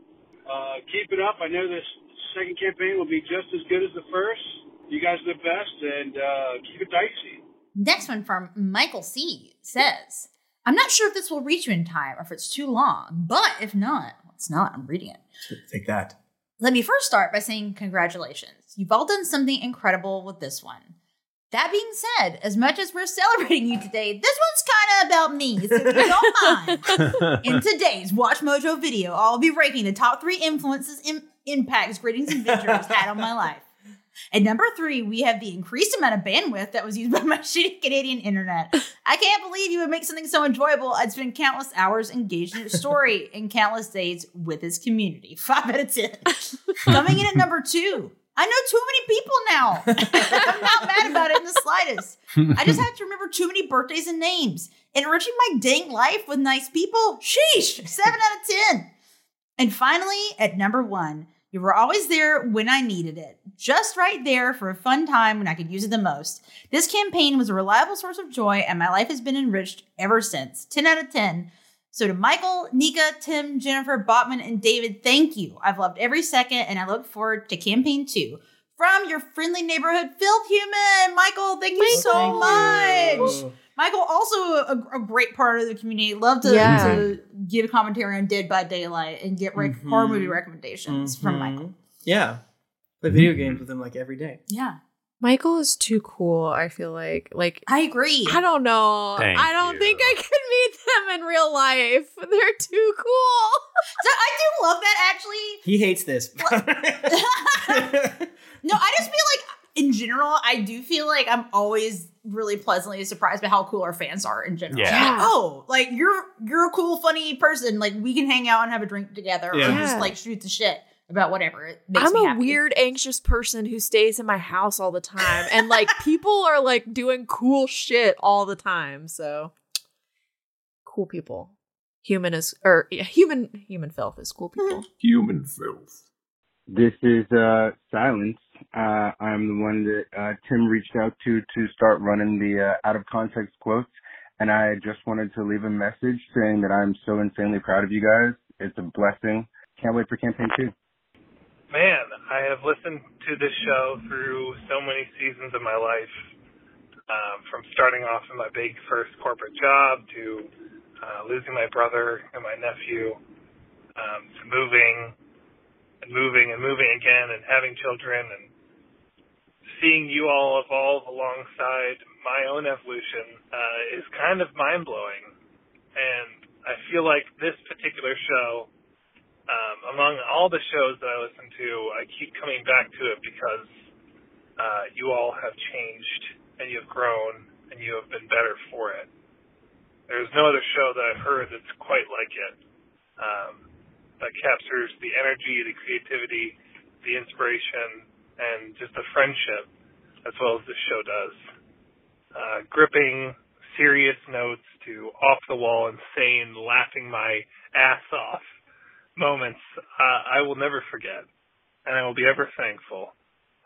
Uh, keep it up. I know this second campaign will be just as good as the first. You guys are the best, and uh, keep it dicey. Next one from Michael C says, I'm not sure if this will reach you in time or if it's too long, but if not, well, it's not. I'm reading it. Take that. Let me first start by saying congratulations. You've all done something incredible with this one. That being said, as much as we're celebrating you today, this one's kind of about me. So if you don't mind, [laughs] in today's WatchMojo video, I'll be ranking the top three influences, Im- impacts, greetings, and adventures had on my life. At number three, we have the increased amount of bandwidth that was used [laughs] by my shitty Canadian internet. I can't believe you would make something so enjoyable. I'd spend countless hours engaged in its story [laughs] and countless days with its community. [laughs] Five out of ten. Coming in at number two, I know too many people now. I'm not mad about it in the slightest. I just have to remember too many birthdays and names. Enriching my dang life with nice people. Sheesh, seven out of ten. And finally, at number one, you were always there when I needed it, just right there for a fun time when I could use it the most. This campaign was a reliable source of joy, and my life has been enriched ever since. 10 out of 10. So to Michael, Nika, Tim, Jennifer, Bachman, and David, thank you. I've loved every second, and I look forward to campaign two. From your friendly neighborhood filth human, Michael, thank you so Thank much. you. Michael, also a, a great part of the community. Love to, Yeah. to give commentary on Dead by Daylight and get rec- Mhm. horror movie recommendations from Mhm. Michael. Yeah. Play video games with him like every day. Yeah. Michael is too cool, I feel like. Like I agree. I don't know. Thank I don't think I could [laughs] meet them in real life. They're too cool. So I do love that actually. He hates this. [laughs] [laughs] No, I just feel like in general, I do feel like I'm always really pleasantly surprised by how cool our fans are in general. Yeah. Like, oh, like you're you're a cool, funny person. Like we can hang out and have a drink together, or Yeah. just like shoot the shit about whatever. It makes I'm me a happy. weird, anxious person who stays in my house all the time. And like [laughs] people are like doing cool shit all the time. So cool people. Human is or yeah, human human filth is cool people. Human filth. This is uh, Silence. Uh, I'm the one that uh, Tim reached out to to start running the uh, out of context quotes, and I just wanted to leave a message saying that I'm so insanely proud of you guys. It's a blessing. Can't wait for campaign two. Man, I have listened to this show through so many seasons of my life, um, from starting off in my big first corporate job to uh, losing my brother and my nephew, um, to moving and moving and moving again and having children and seeing you all evolve alongside my own evolution uh, is kind of mind blowing. And I feel like this particular show um, among all the shows that I listen to, I keep coming back to it because uh, you all have changed and you've grown and you have been better for it. There's no other show that I've heard that's quite like it. Um, that captures the energy, the creativity, the inspiration, and just the friendship as well as this show does. Uh, gripping, serious notes to off the wall, insane, laughing my ass off moments uh, I will never forget, and I will be ever thankful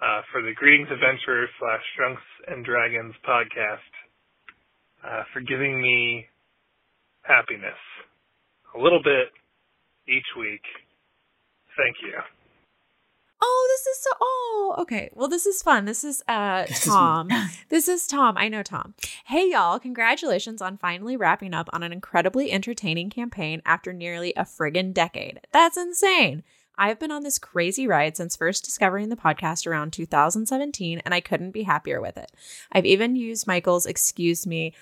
uh, for the Greetings Adventurers slash Drunks and Dragons podcast uh, for giving me happiness a little bit each week. Thank you. Oh, this is so oh, okay. Well, this is fun. This is uh [laughs] Tom. [laughs] this is Tom. I know Tom. Hey y'all, congratulations on finally wrapping up on an incredibly entertaining campaign after nearly a friggin' decade. That's insane. I've been on this crazy ride since first discovering the podcast around 2017, and I couldn't be happier with it. I've even used Michael's excuse me.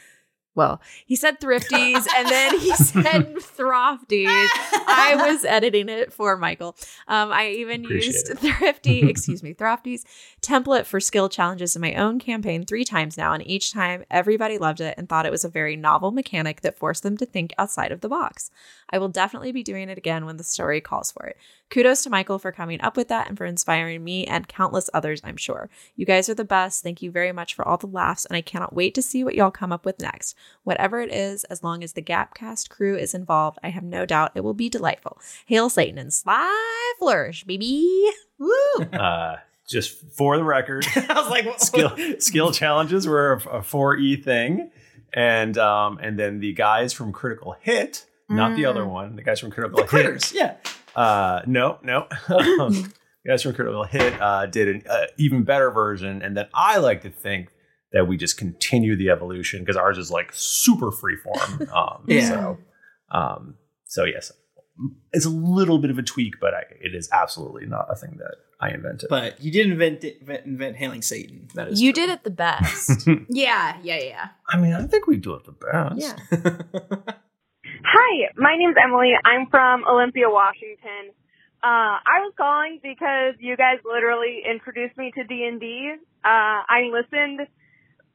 Well, he said thrifties [laughs] and then he said throfties. I was [laughs] editing it for Michael. Um, I even Appreciate used it. thrifty, [laughs] excuse me, throfties template for skill challenges in my own campaign three times now, and each time everybody loved it and thought it was a very novel mechanic that forced them to think outside of the box. I will definitely be doing it again when the story calls for it. Kudos to Michael for coming up with that and for inspiring me and countless others, I'm sure. You guys are the best. Thank you very much for all the laughs, and I cannot wait to see what y'all come up with next. Whatever it is, as long as the Gapcast crew is involved, I have no doubt it will be delightful. Hail Satan and Sly Flourish, baby. Woo! [laughs] Uh, just for the record, [laughs] I was like, what? skill skill challenges were a four E thing, and um, and then the guys from Critical Hit, not the Mm. other one, the guys from Critical Hit, critters, yeah. Uh, no, no. [laughs] the [laughs] guys from Critical Hit uh, did an uh, even better version, and then I like to think that we just continue the evolution because ours is like super freeform. [laughs] Um, Yeah. So, um, so yes, it's a little bit of a tweak, but I, it is absolutely not a thing that I invented. But you did invent invent, invent hailing Satan. That is You did it the best. Yeah, yeah, yeah. I mean, I think we do it the best. Yeah. Hi, my name's Emily. I'm from Olympia, Washington. Uh, I was calling because you guys literally introduced me to D&D. Uh, I listened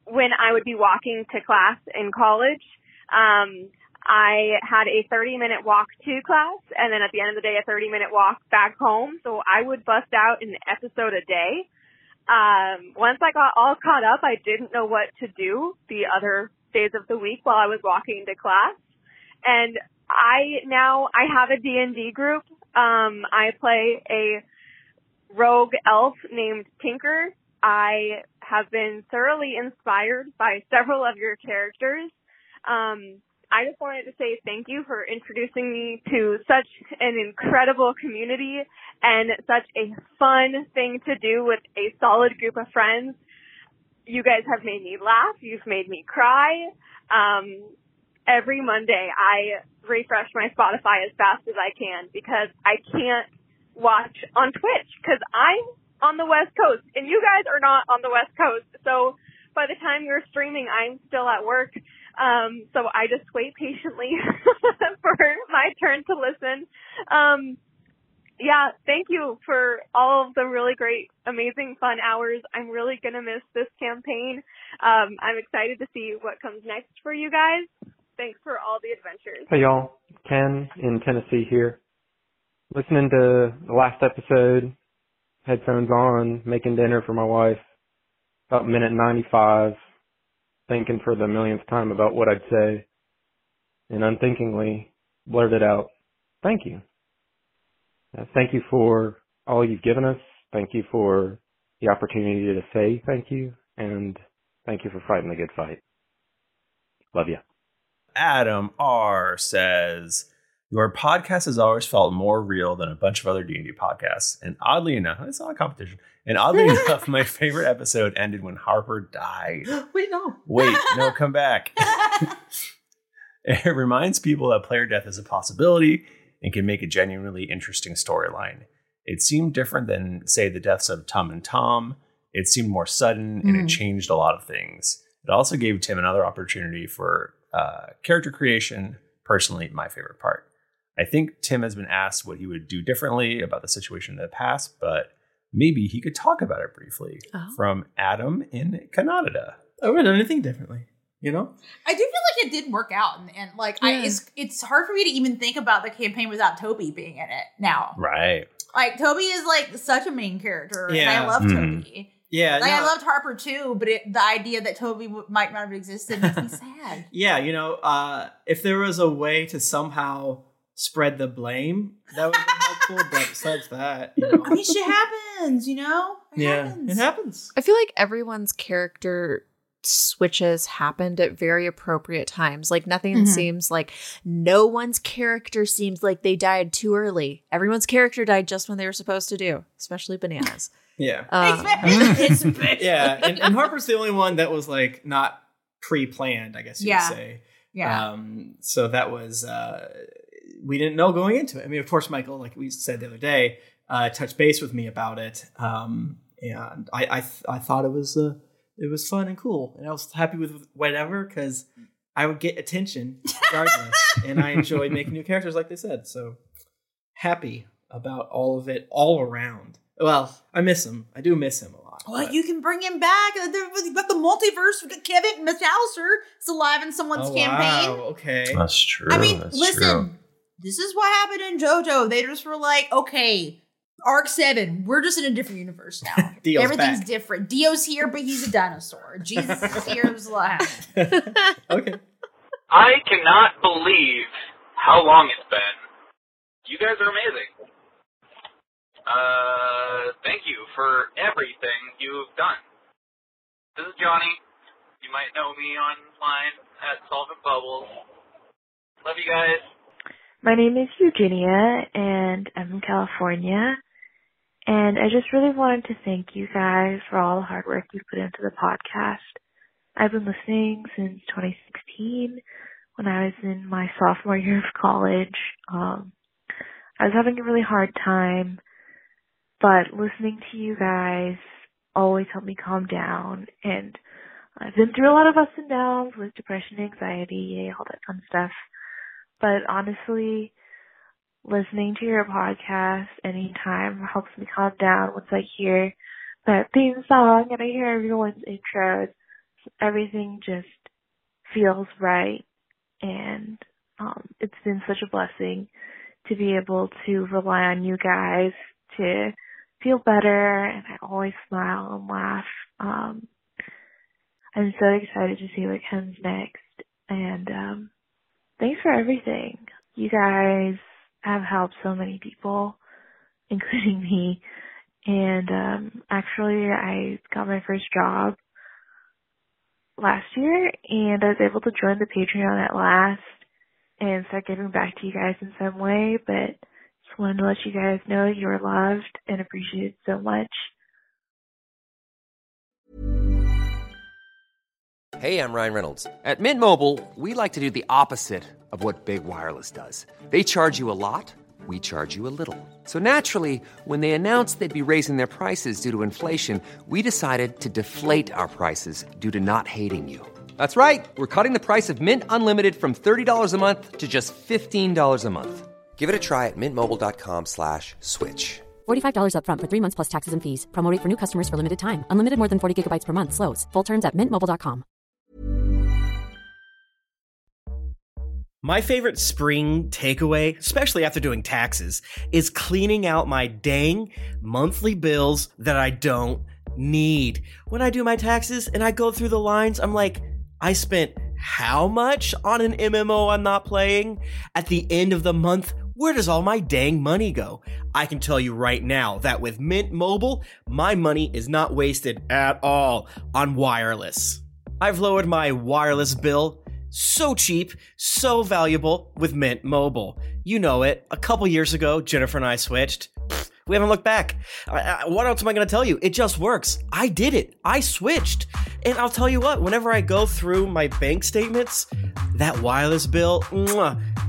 when I would be walking to class in college. Um, I had a 30 minute walk to class and then at the end of the day a 30 minute walk back home. So I would bust out an episode a day. Um, once I got all caught up, I didn't know what to do the other days of the week while I was walking to class and I now I have a D&D group. Um I play a rogue elf named Tinker. I have been thoroughly inspired by several of your characters. Um I just wanted to say thank you for introducing me to such an incredible community and such a fun thing to do with a solid group of friends. You guys have made me laugh. You've made me cry. Um, every Monday I refresh my Spotify as fast as I can because I can't watch on Twitch because I'm on the West Coast and you guys are not on the West Coast. So by the time you're streaming, I'm still at work. Um, so I just wait patiently [laughs] for my turn to listen. Um, yeah, thank you for all of the really great, amazing, fun hours. I'm really gonna miss this campaign. Um, I'm excited to see what comes next for you guys. Thanks for all the adventures. Hey y'all, Ken in Tennessee here. Listening to the last episode, headphones on, making dinner for my wife. About minute 95, thinking for the millionth time about what I'd say, and unthinkingly blurted out, thank you. Uh, thank you for all you've given us. Thank you for the opportunity to say thank you, and thank you for fighting the good fight. Love you. Adam R says your podcast has always felt more real than a bunch of other D&D podcasts. And oddly enough, it's not a competition. And oddly [laughs] enough, my favorite episode ended when Harper died. [gasps] Wait, no. [laughs] Wait, no, come back. [laughs] it reminds people that player death is a possibility and can make a genuinely interesting storyline. It seemed different than, say, the deaths of Tom and Tom. It seemed more sudden and it Mm. changed a lot of things. It also gave Tim another opportunity for uh, character creation. Personally, my favorite part. I think Tim has been asked what he would do differently about the situation in the past, but maybe he could talk about it briefly. Oh. From Adam in Canada. I would have done anything differently. You know? I do feel like it did work out, and, and like I, it's it's hard for me to even think about the campaign without Toby being in it now. Right. Like Toby is like such a main character, and I love Mhm. Toby. Yeah. like I loved Harper too, but it, the idea that Toby w- might not have existed makes me [laughs] sad. Yeah, you know, uh, if there was a way to somehow spread the blame, that would be helpful. But besides that, you know, I mean, shit happens, you know. yeah, it happens. I feel like everyone's character switches happened at very appropriate times. Like nothing Mhm. seems like no one's character seems like they died too early. Everyone's character died just when they were supposed to do, especially bananas. Yeah. [laughs] Um, [laughs] yeah, and, and Harper's the only one that was like not pre-planned, I guess you Yeah. would say. Yeah. Um, so that was uh, we didn't know going into it. I mean, of course, Michael, like we said the other day, uh, touched base with me about it, um, and I I, th- I thought it was uh, it was fun and cool, and I was happy with whatever because I would get attention regardless, [laughs] and I enjoy making new characters, like they said. So happy about all of it, all around. Well, I miss him. I do miss him a lot. Well, you can bring him back. There- You've got the multiverse. Kevin McAllister is alive in someone's Oh, campaign. wow. Okay. That's true. I mean, That's listen, true. this is what happened in JoJo. They just were like, okay, Arc 7, we're just in a different universe now. [laughs] Dio's Everything's back. different. Dio's here, but he's a dinosaur. Jesus is here, is alive. okay. I cannot believe how long it's been. You guys are amazing. Uh, thank you for everything you've done. This is Johnny. You might know me online at Solvent Bubbles. Love you guys. My name is Eugenia and I'm from California. And I just really wanted to thank you guys for all the hard work you've put into the podcast. I've been listening since 2016 when I was in my sophomore year of college. Um, I was having a really hard time, but listening to you guys always helped me calm down. And I've been through a lot of ups and downs with depression, anxiety, all that fun stuff. But honestly, listening to your podcast anytime helps me calm down once I hear that theme song and I hear everyone's intros. Everything just feels right and um, it's been such a blessing to be able to rely on you guys to feel better and I always smile and laugh. Um, I'm so excited to see what comes next and um, thanks for everything. You guys have helped so many people, [laughs] including me. And um actually I got my first job last year and I was able to join the Patreon at last and start giving back to you guys in some way, but wanted to let you guys know you are loved and appreciated so much. Hey, I'm Ryan Reynolds. At Mint Mobile, we like to do the opposite of what Big Wireless does. They charge you a lot, we charge you a little. So naturally, when they announced they'd be raising their prices due to inflation, we decided to deflate our prices due to not hating you. That's right. We're cutting the price of Mint Unlimited from $30 a month to just $15 a month. Give it a try at mintmobile.com slash switch. $45 upfront for three months plus taxes and fees. Promo rate for new customers for limited time. Unlimited more than 40 gigabytes per month. Slows. Full terms at mintmobile.com. My favorite spring takeaway, especially after doing taxes, is cleaning out my dang monthly bills that I don't need. When I do my taxes and I go through the lines, I'm like, I spent how much on an MMO I'm not playing? At the end of the month, where does all my dang money go? I can tell you right now that with Mint Mobile, my money is not wasted at all on wireless. I've lowered my wireless bill so cheap, so valuable with Mint Mobile. You know it. A couple years ago, Jennifer and I switched. Pfft, We haven't looked back. I, I, what else am I going to tell you? It just works. I did it. I switched. And I'll tell you what, whenever I go through my bank statements, that wireless bill, mwah,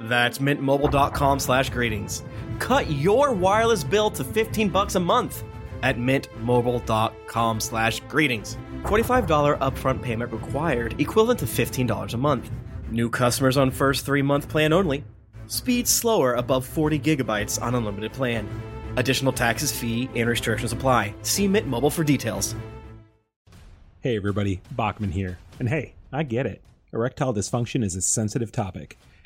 That's mintmobile.com slash greetings. Cut your wireless bill to 15 bucks a month at mintmobile.com slash greetings. $45 upfront payment required, equivalent to $15 a month. New customers on first three-month plan only. Speed slower above 40 gigabytes on unlimited plan. Additional taxes, fee, and restrictions apply. See Mint Mobile for details. Hey everybody, Bachman here. And hey, I get it. Erectile dysfunction is a sensitive topic,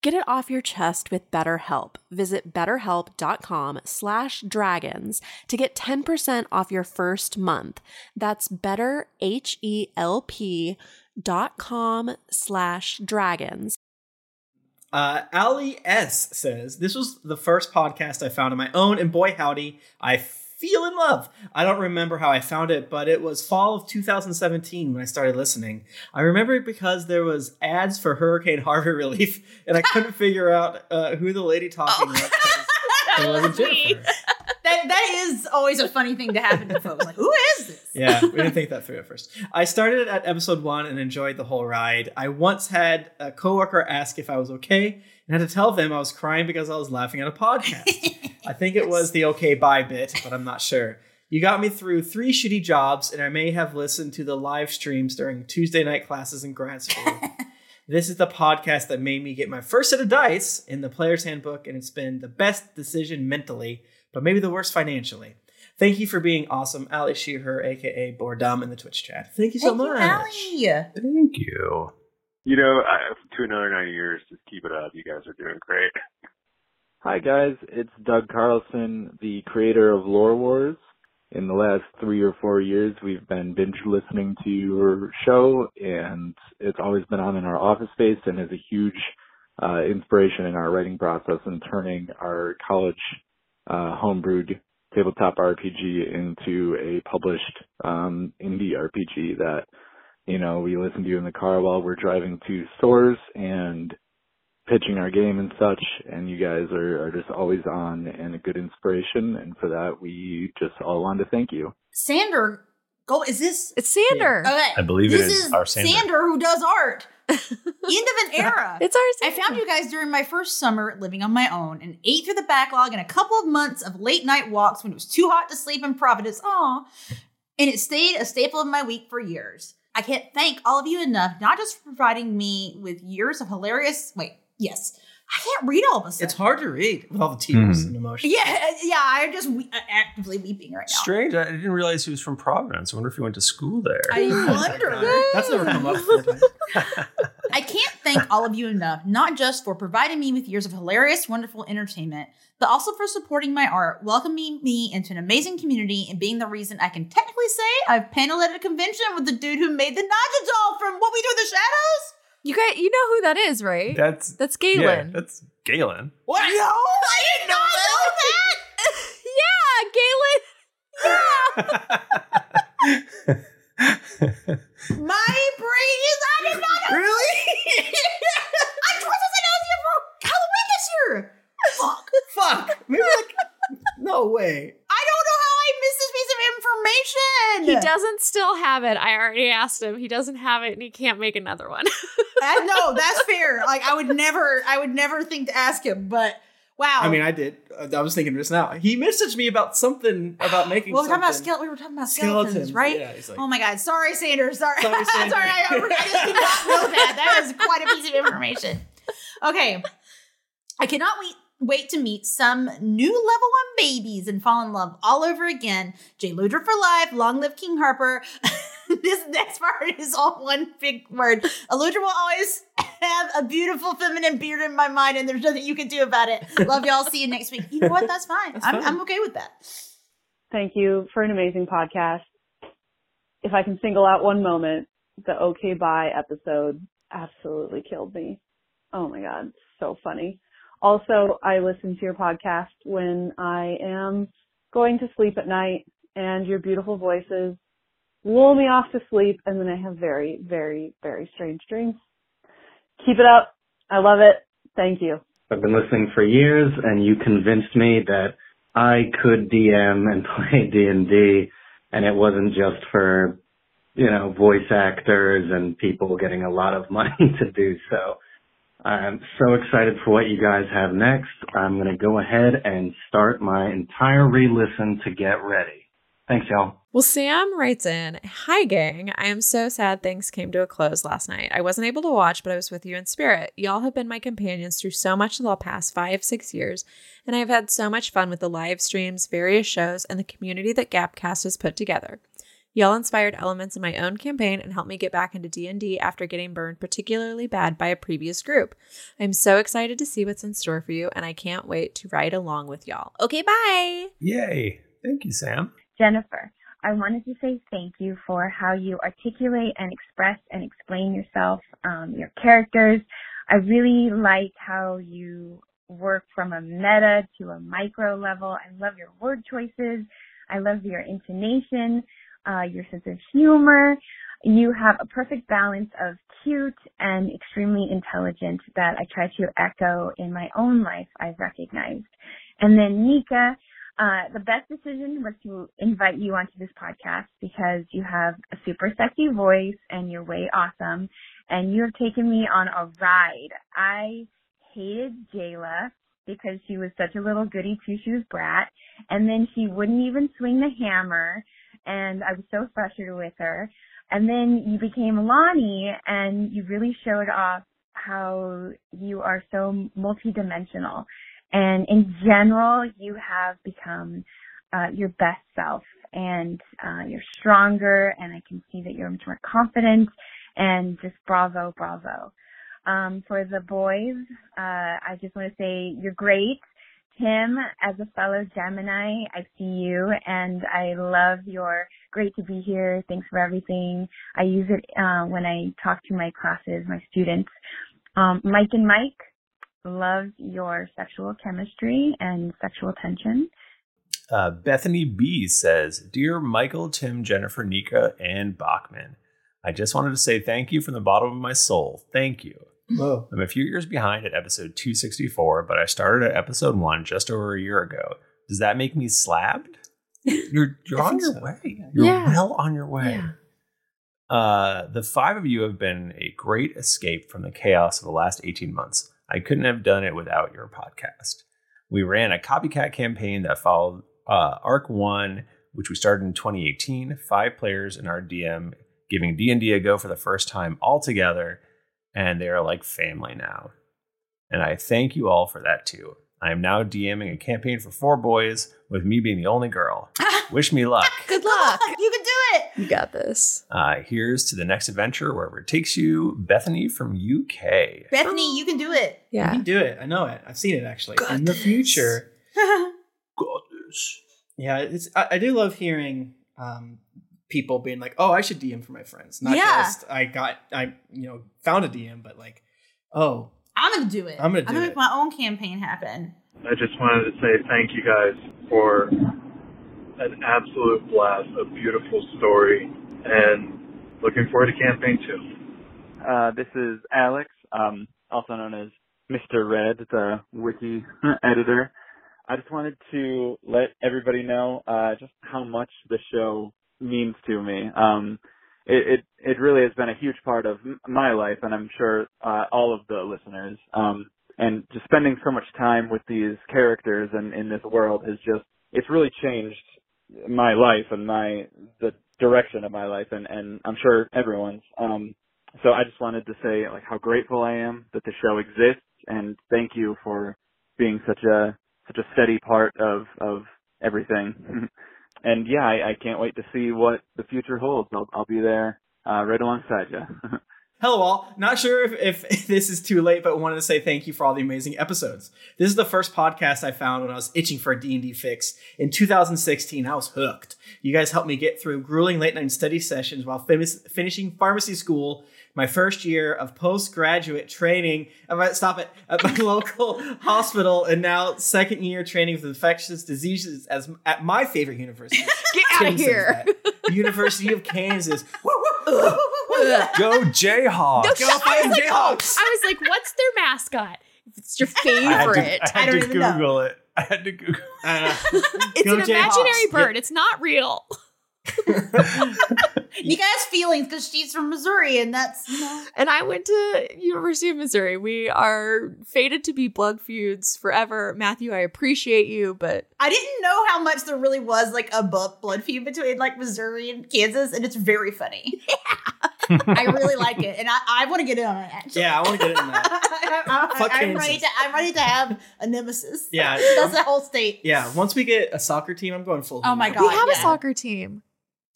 Get it off your chest with BetterHelp. Visit betterhelp.com slash dragons to get 10% off your first month. That's betterhelp.com slash dragons. Uh, Ali S says, This was the first podcast I found on my own, and boy, howdy, I feel in love. I don't remember how I found it, but it was fall of 2017 when I started listening. I remember it because there was ads for Hurricane Harvey [laughs] relief, and I couldn't figure out uh, who the lady talking was. 'cause It wasn't [laughs] Jennifer. That that is always a funny thing to happen to folks. Like, who is this? yeah, we didn't think that through at first. I started at episode one and enjoyed the whole ride. I once had a coworker ask if I was okay and had to tell them I was crying because I was laughing at a podcast. [laughs] I think it was the okay bye bit, but I'm not sure. You got me through three shitty jobs, and I may have listened to the live streams during Tuesday night classes in grad school. [laughs] this is the podcast that made me get my first set of dice in the player's handbook, and it's been the best decision mentally, but maybe the worst financially. Thank you for being awesome, Ali Sheher, aka Bordum, in the Twitch chat. Thank you so Thank you, much. Allie. Thank you. You know, I, to another nine years, just keep it up. You guys are doing great. Hi guys, it's Doug Carlson, the creator of Lore Wars. In the last three or four years, we've been binge listening to your show, and it's always been on in our office space and is a huge uh, inspiration in our writing process and turning our college uh, homebrewed tabletop RPG into a published um, indie RPG that you know we listen to in the car while we're driving to stores and pitching our game and such, and you guys are, are just always on and a good inspiration. And for that, we just all want to thank you. Sander, go. Is this? It's Sander. Okay. I believe it this is our Sander. who does art. [laughs] End of an era. [laughs] It's our I found you guys during my first summer living on my own and ate through the backlog in a couple of months of late night walks when it was too hot to sleep in Providence. Aw. And it stayed a staple of my week for years. I can't thank all of you enough, not just for providing me with years of hilarious. Wait, yes. I can't read all of a sudden. It's hard to read with all the tears Mhm. and emotions. Yeah, yeah, I'm just we- uh, actively weeping right now. Strange. I didn't realize he was from Providence. I wonder if he went to school there. I [laughs] wonder. That's never come up. [laughs] I can't thank all of you enough, not just for providing me with years of hilarious, wonderful entertainment, but also for supporting my art, welcoming me into an amazing community, and being the reason I can technically say I've paneled at a convention with the dude who made the Nadja doll from What We Do in the Shadows. You guys, you know who that is, right? That's that's Yeah, Galen. that's Galen. What? No, I did not know that. [laughs] yeah, Galen. Yeah. [laughs] My brain is I did not know. Really? [laughs] I was supposed to know you for Halloween this year. Fuck. Fuck. Maybe like, no way. I don't know how I missed this piece of information. He doesn't still have it. I already asked him. He doesn't have it, and he can't make another one. [laughs] That- no, that's fair. Like I would never, I would never think to ask him. But wow. I mean, I did. Uh, I was thinking just now. He messaged me about something about [sighs] making. well, we're talking about something. skele- We were talking about skeletons, Skeletons, right? yeah, like- oh my god, sorry, Sanders. Sorry, Sorry, [laughs] sorry. Sanders. I, I just did not know that. That is quite a piece of information. Okay, [laughs] I cannot wait. Wait to meet some new level one babies and fall in love all over again. Jay Ludra for life. Long live King Harper. [laughs] this next part is all one big word. Eludra will always have a beautiful feminine beard in my mind, and there's nothing you can do about it. Love y'all. See you next week. You know what? That's fine. I'm. I'm okay with that. Thank you for an amazing podcast. If I can single out one moment, the OK Bye episode absolutely killed me. Oh my God, so funny. Also, I listen to your podcast when I am going to sleep at night and your beautiful voices lull me off to sleep and then I have very, very, very strange dreams. Keep it up. I love it. Thank you. I've been listening for years, and you convinced me that I could DM and [laughs] play D and D, and it wasn't just for you know voice actors and people getting a lot of money [laughs] to do so. I'm so excited for what you guys have next. I'm going to go ahead and start my entire re-listen to get ready. Thanks, y'all. Well, Sam writes in Hi, gang. I am so sad things came to a close last night. I wasn't able to watch, but I was with you in spirit. Y'all have been my companions through so much the past five, six years, and I've had so much fun with the live streams, various shows, and the community that Gapcast has put together. Y'all inspired elements in my own campaign and helped me get back into D&D after getting burned particularly bad by a previous group. I'm so excited to see what's in store for you, and I can't wait to ride along with y'all. Okay, bye! Yay. Thank you, Sam. Jennifer, I wanted to say thank you for how you articulate and express and explain yourself, um, your characters. I really like how you work from a meta to a micro level. I love your word choices. I love your intonation, uh, your sense of humor. You have a perfect balance of cute and extremely intelligent that I try to echo in my own life, I've recognized. And then Nika, uh, the best decision was to invite you onto this podcast because you have a super sexy voice and you're way awesome and you have taken me on a ride. I hated Jayla because she was such a little goody two shoes brat and then she wouldn't even swing the hammer and I was so frustrated with her. And then you became Lonnie and you really showed off how you are so multidimensional and in general, you have become uh, your best self and uh, you're stronger and I can see that you're much more confident and just bravo, bravo. Um, for the boys, uh, I just want to say you're great. Tim, as a fellow Gemini, I see you and I love your great to be here. Thanks for everything. I use it uh, when I talk to my classes, my students. Um, Mike and Mike, love your sexual chemistry and sexual tension. Uh, Bethany B says, Dear Michael, Tim, Jennifer, Nika, and Bachman, I just wanted to say thank you from the bottom of my soul. Thank you. Whoa. [laughs] I'm a few years behind at episode 264, but I started at episode one just over a year ago. Does that make me slabbed? [laughs] You're you're on your way. You're Yeah. well on your way. Uh, the five of you have been a great escape from the chaos of the last 18 months. I couldn't have done it without your podcast. We ran a copycat campaign that followed uh, Arc One, which we started in 2018. Five players and our DM giving D and D a go for the first time all together, and they are like family now. And I thank you all for that too. I am now DMing a campaign for four boys, with me being the only girl. [laughs] Wish me luck. [laughs] Good luck. you can do it. You got this. Uh, here's to the next adventure, wherever it takes you. Bethany from UK. Bethany, you can do it. Yeah. You can do it. I know it. I've seen it actually. In the future. [laughs] Yeah, it's I, I do love hearing um, people being like, "Oh, I should DM for my friends." Not Yeah. just I got I you know found a DM, but like, "Oh, I'm gonna do it. I'm gonna do I'm gonna it. make my own campaign happen. I just wanted to say thank you guys for an absolute blast, a beautiful story, and looking forward to campaign two. Uh, this is Alex, um, also known as Mr. Red, the wiki [laughs] editor. I just wanted to let everybody know uh, just how much the show means to me. Um, it, it it really has been a huge part of my life, and I'm sure uh, all of the listeners. Um, and just spending so much time with these characters and in this world has just it's really changed my life and my the direction of my life and and I'm sure everyone's um so I just wanted to say like how grateful I am that the show exists and thank you for being such a such a steady part of of everything [laughs] and yeah, I, I can't wait to see what the future holds. I'll, I'll be there uh, right alongside you. [laughs] Hello, all. Not sure if, if [laughs] this is too late, but wanted to say thank you for all the amazing episodes. This is the first podcast I found when I was itching for a D&D fix. In 2016, I was hooked. You guys helped me get through grueling late night study sessions while fin- finishing pharmacy school, my first year of postgraduate training. I might stop it at my [laughs] local hospital, and now second year training with infectious diseases as at my favorite university. [laughs] Get out of here. that. [laughs] University of Kansas. Go Jayhawks. No, Go I was like, Jayhawks. I was like, what's their mascot? It's your I had favorite. to, I had to Google it. I had to Google. It. It's Go an Jayhawks. imaginary Yeah. bird. It's not real. Nika has feelings because she's from Missouri, and that's you know. [laughs] And I went to University of Missouri. We are fated to be blood feuds forever. Matthew, I appreciate you, but I didn't know how much there really was like a blood feud between like Missouri and Kansas, and it's very funny. [laughs] Yeah. I really like it, and I, I want to get in on it. Actually, Yeah, I want to get in that. [laughs] I, Fuck am ready to. I'm ready to have a nemesis. Yeah. that's the whole state. Yeah, once we get a soccer team, I'm going full. Oh my God, we have a soccer team.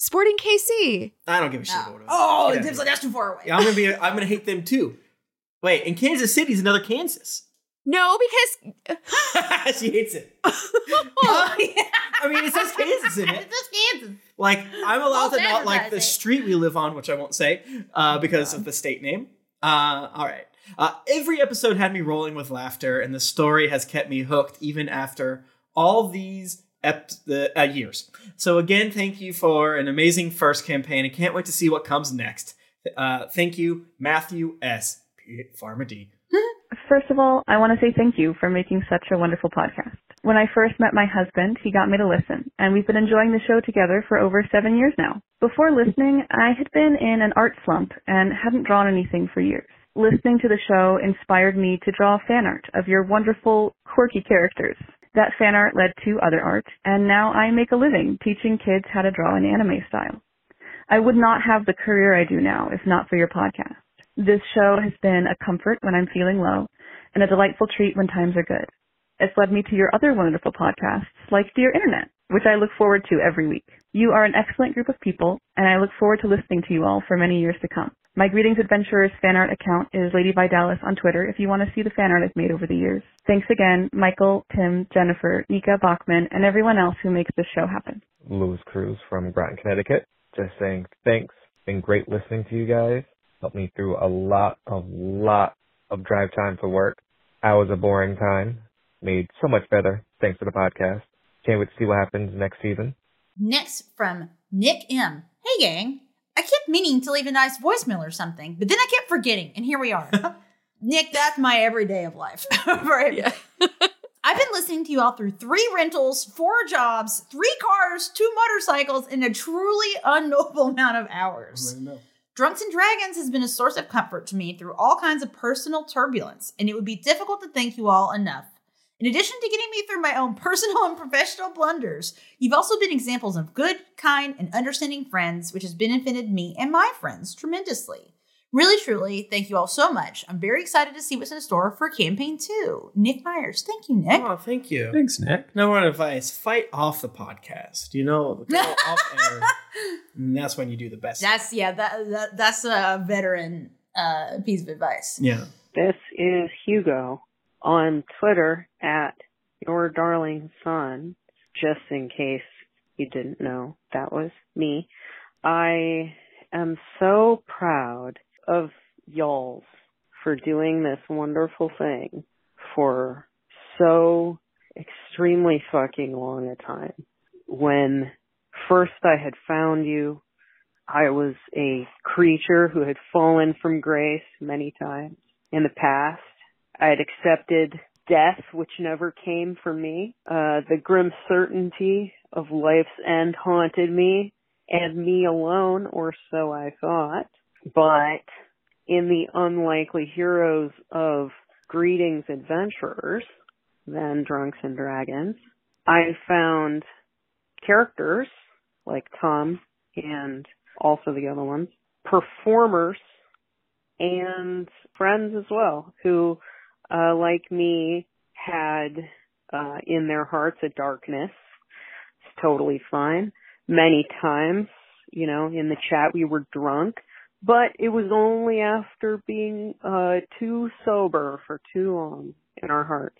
Sporting KC. I don't give a shit about it. Oh, Get out of Tim's here. like that's too far away. Yeah, I'm gonna be. I'm gonna hate them too. Wait, and Kansas City's another Kansas. No, because [laughs] she hates it. Oh, [laughs] yeah. [laughs] I mean, it says Kansas in it. It's just Kansas. Like I'm allowed to not like the advertising. street we live on, which I won't say uh, because of the state name. Uh, all right. Uh, every episode had me rolling with laughter, and the story has kept me hooked even after all these ep- uh, years. So again, thank you for an amazing first campaign. I can't wait to see what comes next. Uh, thank you, Matthew S. Pharma D. [laughs] First of all, I want to say thank you for making such a wonderful podcast. When I first met my husband, he got me to listen, and we've been enjoying the show together for over seven years now. Before listening, I had been in an art slump and hadn't drawn anything for years. Listening to the show inspired me to draw fan art of your wonderful, quirky characters. That fan art led to other art, and now I make a living teaching kids how to draw in anime style. I would not have the career I do now if not for your podcast. This show has been a comfort when I'm feeling low and a delightful treat when times are good. It's led me to your other wonderful podcasts like Dear Internet, which I look forward to every week. You are an excellent group of people, and I look forward to listening to you all for many years to come. My Greetings Adventurers fan art account is Lady Vidalis on Twitter if you want to see the fan art I've made over the years. Thanks again, Michael, Tim, Jennifer, Nika Bachman, and everyone else who makes this show happen. Louis Cruz from Groton, Connecticut. Just saying thanks. Been great listening to you guys. Helped me through a lot, a lot of drive time for work. I was a boring time. Made so much better thanks to the podcast. Can't wait to see what happens next season. Next from Nick M. Hey gang, I kept meaning to leave a nice voicemail or something, but then I kept forgetting, and here we are. [laughs] Nick, that's my everyday of life. [laughs] right? [laughs] I've been listening to you all through three rentals, four jobs, three cars, two motorcycles, and a truly unknowable amount of hours. Drunks and Dragons has been a source of comfort to me through all kinds of personal turbulence, and it would be difficult to thank you all enough. In addition to getting me through my own [laughs] personal and professional blunders, you've also been examples of good, kind, and understanding friends, which has benefited me and my friends tremendously. Really, truly, thank you all so much. I'm very excited to see what's in store for campaign two. Nick Myers. Thank you, Nick. Oh, thank you. Thanks, Nick. Number one advice: fight off the podcast. You know, go [laughs] off air. And that's when you do the best. That's yeah, that, that that's a veteran uh, piece of advice. Yeah. This is Hugo on Twitter at your darling son, just in case you didn't know that was me. I am so proud of y'alls for doing this wonderful thing for so extremely fucking long a time. When first I had found you, I was a creature who had fallen from grace many times in the past. I had accepted death, which never came for me. Uh, the grim certainty of life's end haunted me, and me alone, or so I thought. But in the unlikely heroes of Greetings Adventurers, then Drunks and Dragons, I found characters like Tom and also the other ones, performers and friends as well who, uh, like me had, uh, in their hearts a darkness. It's totally fine. Many times, you know, in the chat we were drunk, but it was only after being uh too sober for too long in our hearts.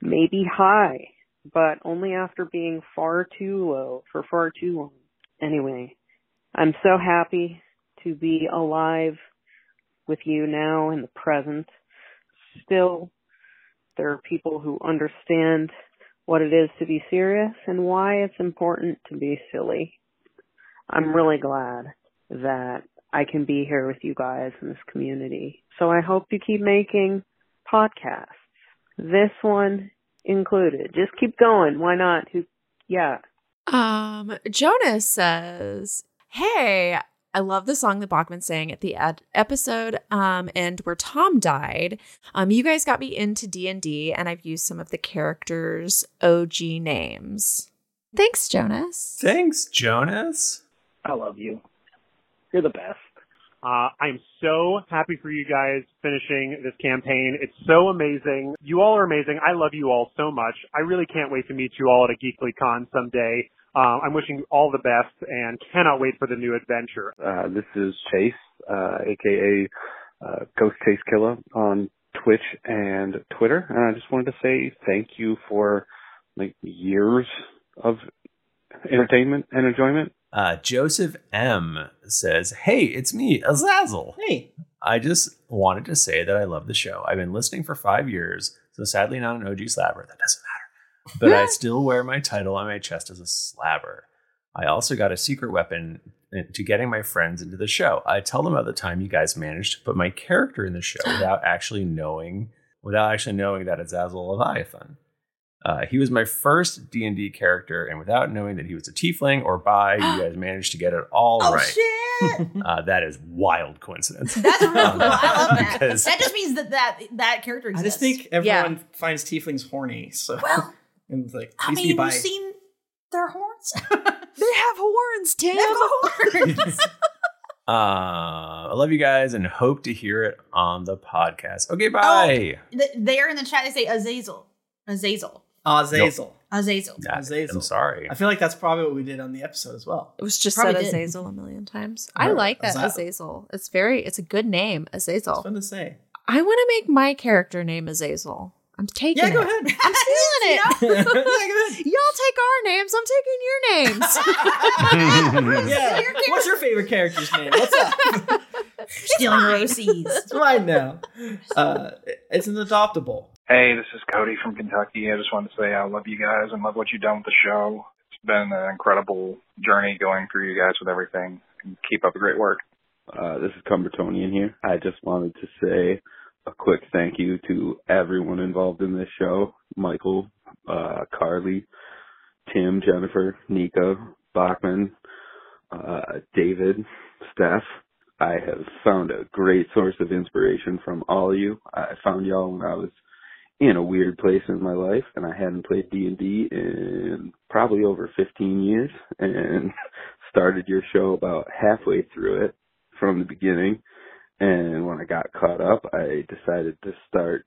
Maybe high, but only after being far too low for far too long. Anyway, I'm so happy to be alive with you now in the present. Still, there are people who understand what it is to be serious and why it's important to be silly. I'm really glad that I can be here with you guys in this community. So I hope you keep making podcasts. This one included. Just keep going. Why not? Who, yeah. Um, Jonas says, Hey, I love the song that Bachman sang at the ed- episode um, and where Tom died. Um, you guys got me into D&D and I've used some of the characters' OG names. Thanks, Jonas. Thanks, Jonas. I love you. You're the best. Uh, I'm so happy for you guys finishing this campaign. It's so amazing. You all are amazing. I love you all so much. I really can't wait to meet you all at a Geekly Con someday. Uh, I'm wishing you all the best and cannot wait for the new adventure. Uh, this is Chase, uh, aka uh, Ghost Chase Killer on Twitch and Twitter, and I just wanted to say thank you for like years of entertainment and enjoyment. Uh, Joseph M says, Hey, it's me, Azazel. Hey. I just wanted to say that I love the show. I've been listening for five years, so sadly not an OG slabber. That doesn't matter. But I still wear my title on my chest as a slabber. I also got a secret weapon to getting my friends into the show. I tell them about the time you guys managed to put my character in the show [gasps] without actually knowing, without actually knowing that it's Azazel Leviathan. Uh, he was my first D and D character, and without knowing that he was a tiefling or bi, you [gasps] guys managed to get it all oh right. shit! [laughs] Uh, that is wild coincidence. That's really cool. I love that. [laughs] Because- that just means that that, that character exists. I just think everyone finds tieflings horny. So and it's like I mean, be you've seen their horns. [laughs] they have horns, Tim. They have horns. [laughs] Uh, I love you guys and hope to hear it on the podcast. Okay, bye. Th- They're in the chat. They say Azazel. Azazel. Azazel. Azazel. Azazel. I'm sorry. I feel like that's probably what we did on the episode as well. It was just Probably said did. Azazel a million times. I Right. like that Azazel. Azazel. It's very, it's a good name, Azazel. It's fun to say. I want to make my character name Azazel. I'm taking Yeah, go it. ahead. I'm [laughs] stealing it. [laughs] Y'all take our names. I'm taking your names. [laughs] yeah. What's your favorite character's name? What's up? Stealing Rosie's. It's mine now. Uh, it's an adoptable. Hey, this is Cody from Kentucky. I just wanted to say I love you guys and love what you've done with the show. It's been an incredible journey going through you guys with everything. And keep up the great work. Uh, this is Cumbertonian here. I just wanted to say a quick thank you to everyone involved in this show. Michael, uh, Carly, Tim, Jennifer, Nika, Bachman, uh, David, Steph. I have found a great source of inspiration from all of you. I found y'all when I was in a weird place in my life and I hadn't played D&D in probably over 15 years and [laughs] started your show about halfway through it from the beginning. And when I got caught up, I decided to start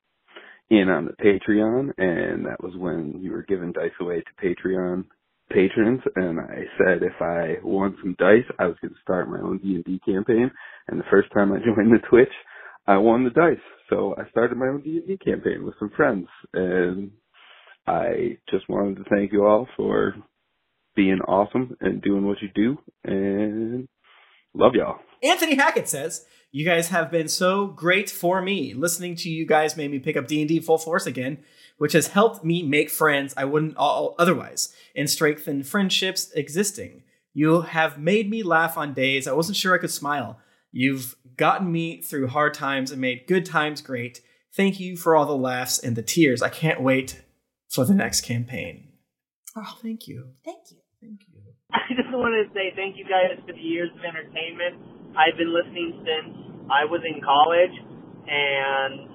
in on the Patreon, and that was when you were giving dice away to Patreon patrons. And I said if I won some dice, I was going to start my own D and D campaign. And the first time I [laughs] joined the Twitch, I won the dice, so I started my own D and D campaign with some friends. And I just wanted to thank you all for being awesome and doing what you do, and love y'all. Anthony Hackett says, "You guys have been so great for me. Listening to you guys made me pick up D&D full force again, which has helped me make friends I wouldn't all otherwise and strengthen friendships existing. You have made me laugh on days I wasn't sure I could smile. You've gotten me through hard times and made good times great. Thank you for all the laughs and the tears. I can't wait for the next campaign." Oh, thank you. Thank you. Thank you. [laughs] I just wanted to say thank you guys for the years of entertainment. I've been listening since I was in college, and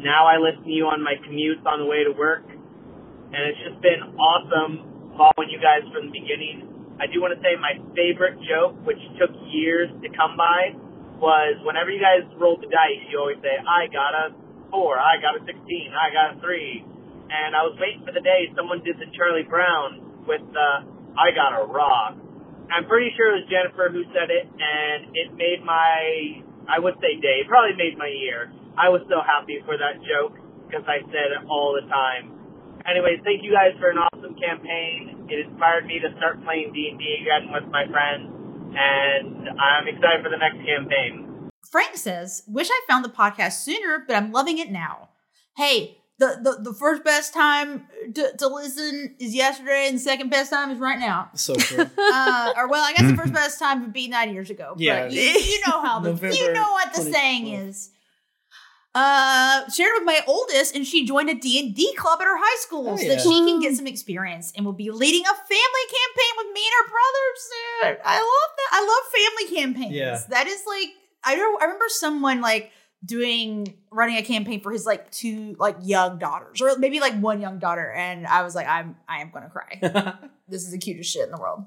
now I listen to you on my commutes on the way to work. And it's just been awesome following you guys from the beginning. I do want to say my favorite joke, which took years to come by, was whenever you guys rolled the dice, you always say, I got a four, I got a 16, I got a three. And I was waiting for the day someone did the Charlie Brown with the I gotta rock. I'm pretty sure it was Jennifer who said it, and it made my, I would say day, probably made my year. I was so happy for that joke because I said it all the time. Anyways, thank you guys for an awesome campaign. It inspired me to start playing D&D again with my friends, and I'm excited for the next campaign. Frank says, "Wish I found the podcast sooner, but I'm loving it now." Hey, the the, the first best time to, to listen is yesterday, and the second best time is right now. So true. [laughs] Uh, or well, I guess the first best time would be nine years ago. Yeah. but you, you know how the you know what the saying is. Uh, shared with my oldest, and she joined a D and D club at her high school Oh, so yeah. that she can get some experience and will be leading a family campaign with me and her brother soon. I love that. I love family campaigns. Yeah. That is like I don't. I remember someone like doing running a campaign for his like two like young daughters or maybe like one young daughter, and I was like, I'm I am gonna cry. [laughs] this is the cutest shit in the world.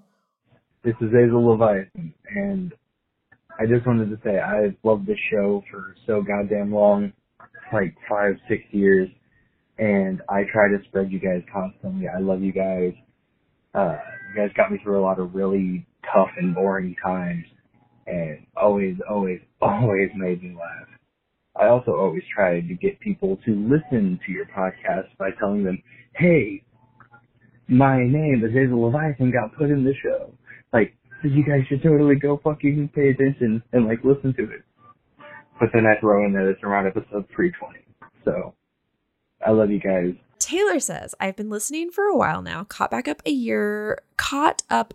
This is Azel Leviathan, and I just wanted to say I've loved this show for so goddamn long, like five, six years, and I try to spread you guys constantly. I love you guys. Uh, you guys got me through a lot of really tough and boring times, and always, always, [laughs] always made me laugh. I also always try to get people to listen to your podcast by telling them, hey, my name is Hazel Leviathan got put in the show. Like, you guys should totally go fucking pay attention and like listen to it. But then I throw in that it's around episode 320. So, I love you guys. Taylor says, I've been listening for a while now, caught back up a year, caught up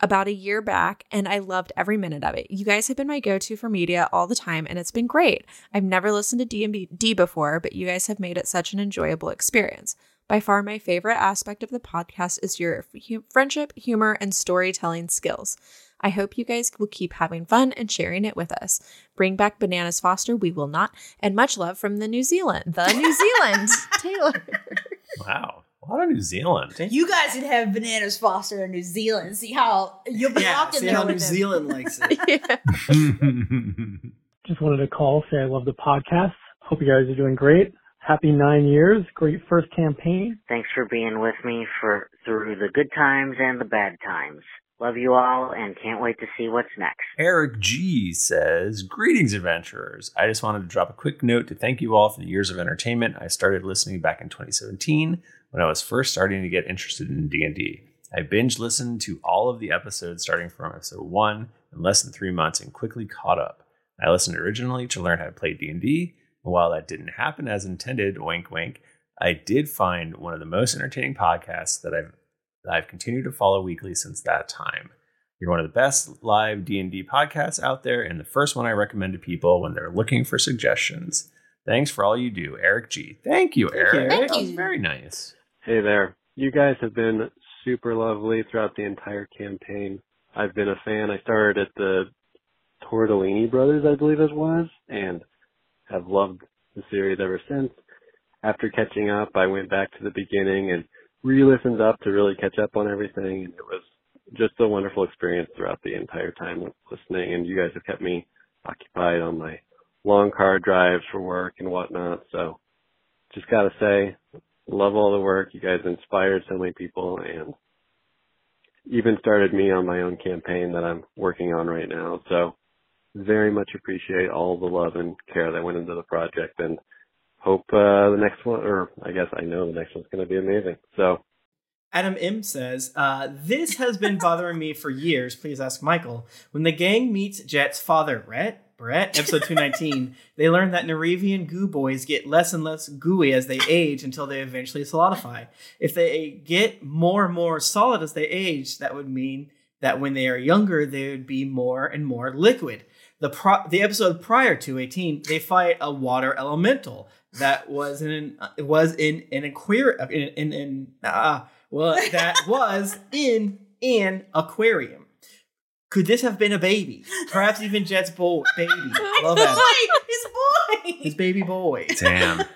about a year back, and I loved every minute of it. You guys have been my go-to for media all the time, and it's been great. I've never listened to D&D before, but you guys have made it such an enjoyable experience. By far, my favorite aspect of the podcast is your friendship, humor, and storytelling skills. I hope you guys will keep having fun and sharing it with us. Bring back Bananas Foster, we will not. And much love from the New Zealand, the New Zealand, [laughs] Taylor. Wow. A lot of New Zealand. You guys could have bananas Foster in New Zealand. See how you'll be Yeah, locked in see there how with New him. Zealand likes it. [laughs] Just wanted to call, say I love the podcast. Hope you guys are doing great. Happy nine years. Great first campaign. Thanks for being with me for through the good times and the bad times. Love you all and can't wait to see what's next. Eric G says, Greetings, adventurers. I just wanted to drop a quick note to thank you all for the years of entertainment. I started listening back in 2017 when I was first starting to get interested in D&D. I binge listened to all of the episodes starting from episode 1 in less than 3 months and quickly caught up. I listened originally to learn how to play D&D, and while that didn't happen as intended, wink wink, I did find one of the most entertaining podcasts that I've that I've continued to follow weekly since that time. You're one of the best live D&D podcasts out there and the first one I recommend to people when they're looking for suggestions. Thanks for all you do, Eric G. Thank you, Eric. you. Thank That was you. very nice. Hey there. You guys have been super lovely throughout the entire campaign. I've been a fan. I started at the Tortellini Brothers, I believe it was, and have loved the series ever since. After catching up, I went back to the beginning and re-listened up to really catch up on everything, and it was just a wonderful experience throughout the entire time listening, and you guys have kept me occupied on my long car drives for work and whatnot, so just gotta say, love all the work. You guys inspired so many people and even started me on my own campaign that I'm working on right now. So very much appreciate all the love and care that went into the project and hope uh, the next one, or I guess I know the next one's going to be amazing. So Adam M says, uh, This has been bothering me for years. Please ask Michael. When the gang meets Jet's father, Brett, Brett, [laughs] episode 219, they learn that Nerevian goo boys get less and less gooey as they age until they eventually solidify. If they get more and more solid as they age, that would mean that when they are younger, they would be more and more liquid. The pro- the episode prior to 18, they fight a water elemental that was in an, was in an aquarium in in, in uh, well that was in an aquarium. Could this have been a baby? Perhaps even Jet's boy, baby. [laughs] Love that. Boy, his boy. His baby boy. Damn. [laughs]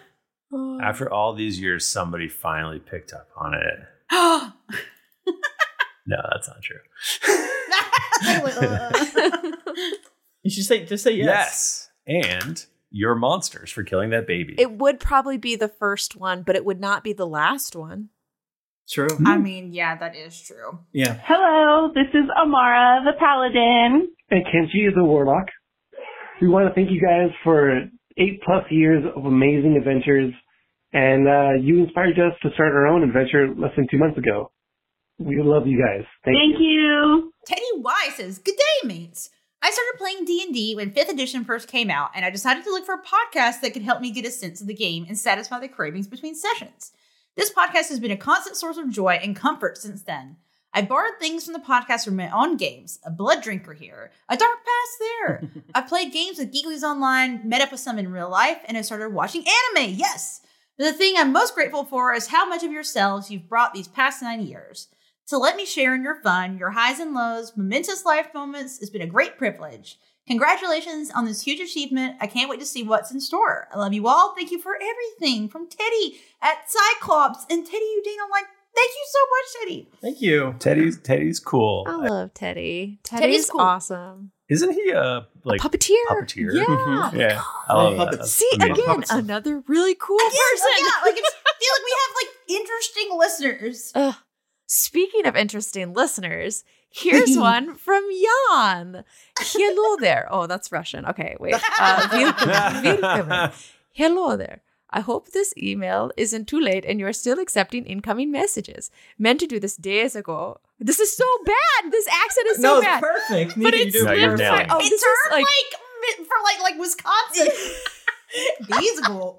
Oh. After all these years, somebody finally picked up on it. [gasps] No, that's not true. [laughs] You should say just say yes. Yes. And you're monsters for killing that baby. It would probably be the first one, but it would not be the last one. True. I mean, yeah, that is true. Yeah. Hello, this is Amara, the Paladin. And Kenji is the Warlock. We want to thank you guys for eight plus years of amazing adventures, and uh, you inspired us to start our own adventure less than two months ago. We love you guys. Thank, Thank you. Teddy Y says, "Good day, mates. I started playing D and D when Fifth Edition first came out, and I decided to look for a podcast that could help me get a sense of the game and satisfy the cravings between sessions. This podcast has been a constant source of joy and comfort since then. I've borrowed things from the podcast from my own games, a blood drinker here, a dark past there. [laughs] I've played games with Geeklies Online, met up with some in real life, and I started watching anime. Yes." But the thing I'm most grateful for is how much of yourselves you've brought these past nine years. To let me share in your fun, your highs and lows, momentous life moments has been a great privilege. Congratulations on this huge achievement. I can't wait to see what's in store. I love you all. Thank you for everything from Teddy at Cyclops and Teddy Udine online. Thank you so much, Teddy. Thank you. Teddy's Teddy's cool. I love Teddy. Teddy's Teddy's cool. awesome. Isn't he a like puppeteer? Puppeteer. Yeah. Mm-hmm. yeah. I love that. That's See amazing. again, another really cool Yeah, person. yeah, like it's, I [laughs] feel like we have like interesting listeners. Ugh. Speaking of interesting listeners, here's [laughs] one from Jan. Hello there. Oh, that's Russian. Okay, wait. Uh, welcome. [laughs] welcome. Hello there. I hope this email isn't too late and you're still accepting incoming messages. Meant to do this days ago. This is so bad. This accent is so no, it's bad. perfect. But Neither you it's do No, you're for- it. Oh, it's this like like, for like like Wisconsin. [laughs] These go.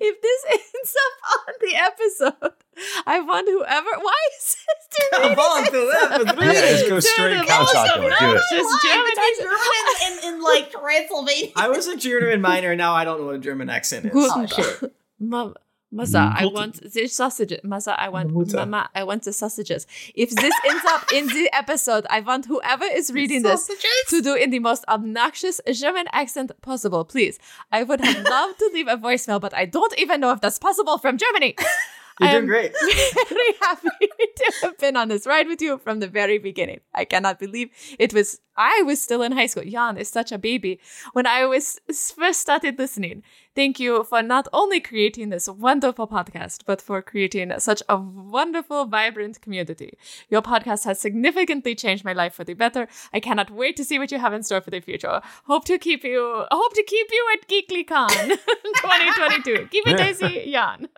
if this ends up on the episode, I want whoever. Why is this I want whoever- Yeah, just go straight Count Chocula. Do it. Just German between German and, and, and like Transylvania. I was a German minor. Now I don't know what a German accent is. Guten shit. Tag. I want the sausages. Masa, I want Mama, I want the sausages. If this ends up in the [laughs] episode, I want whoever is reading this to do in the most obnoxious German accent possible. Please. I would have [laughs] loved to leave a voicemail, but I don't even know if that's possible from Germany. [laughs] You're doing great. [laughs] very happy [laughs] to have been on this ride with you from the very beginning. I cannot believe it was, I was still in high school. Jan is such a baby. When I was first started listening, thank you for not only creating this wonderful podcast, but for creating such a wonderful, vibrant community. Your podcast has significantly changed my life for the better. I cannot wait to see what you have in store for the future. Hope to keep you, hope to keep you at GeeklyCon [laughs] 2022. Keep it Daisy, Jan.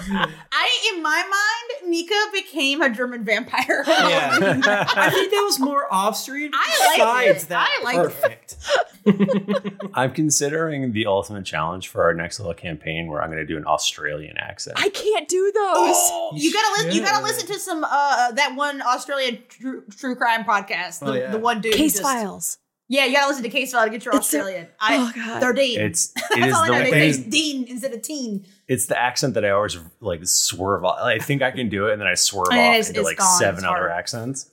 I, in my mind, Nika became a German vampire. [laughs] Yeah. [laughs] I think that was more off street. I like it. that, I like perfect. [laughs] I'm considering the ultimate challenge for our next little campaign where I'm going to do an Australian accent. I can't do those. you gotta listen. You gotta listen to some uh that one Australian true, true crime podcast. The, Oh, yeah. the one dude. who Case just- files. Yeah, you gotta listen to Case File to get your Australian. I, oh, God. They're Dean. It's [laughs] it That's is all I the know. They way- say Dean instead of teen. It's the accent that I always like swerve off. I think I can do it, and then I swerve [laughs] off it's- into it's like gone. seven other accents.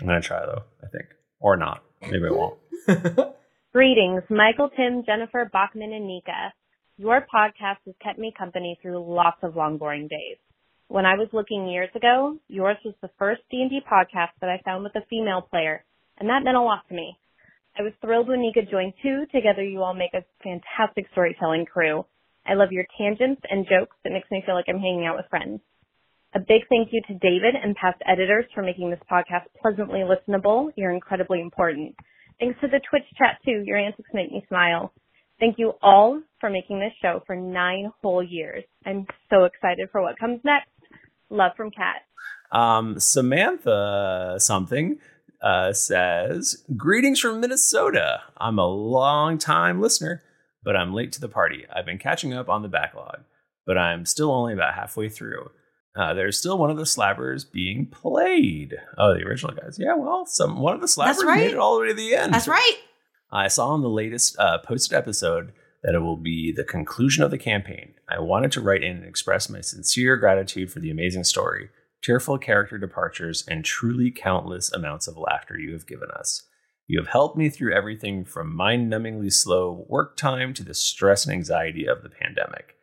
I'm gonna try though. I think, or not. Maybe I won't. [laughs] Greetings, Michael, Tim, Jennifer, Bachman, and Nika. Your podcast has kept me company through lots of long, boring days. When I was looking years ago, yours was the first D&D podcast that I found with a female player, and that meant a lot to me. I was thrilled when Nika joined too. Together you all make a fantastic storytelling crew. I love your tangents and jokes It makes me feel like I'm hanging out with friends. A big thank you to David and past editors for making this podcast pleasantly listenable. You're incredibly important. Thanks to the Twitch chat too. Your antics make me smile. Thank you all for making this show for nine whole years. I'm so excited for what comes next. Love from Kat. Um, Samantha something uh, says, "Greetings from Minnesota. I'm a long time listener, but I'm late to the party. I've been catching up on the backlog, but I'm still only about halfway through. Uh, there's still one of the slabbers being played. Oh, the original guys. Yeah, well, some one of the slabbers right. made it all the way to the end. That's right. I saw in the latest uh, posted episode that it will be the conclusion of the campaign. I wanted to write in and express my sincere gratitude for the amazing story, tearful character departures, and truly countless amounts of laughter you have given us. You have helped me through everything from mind numbingly slow work time to the stress and anxiety of the pandemic.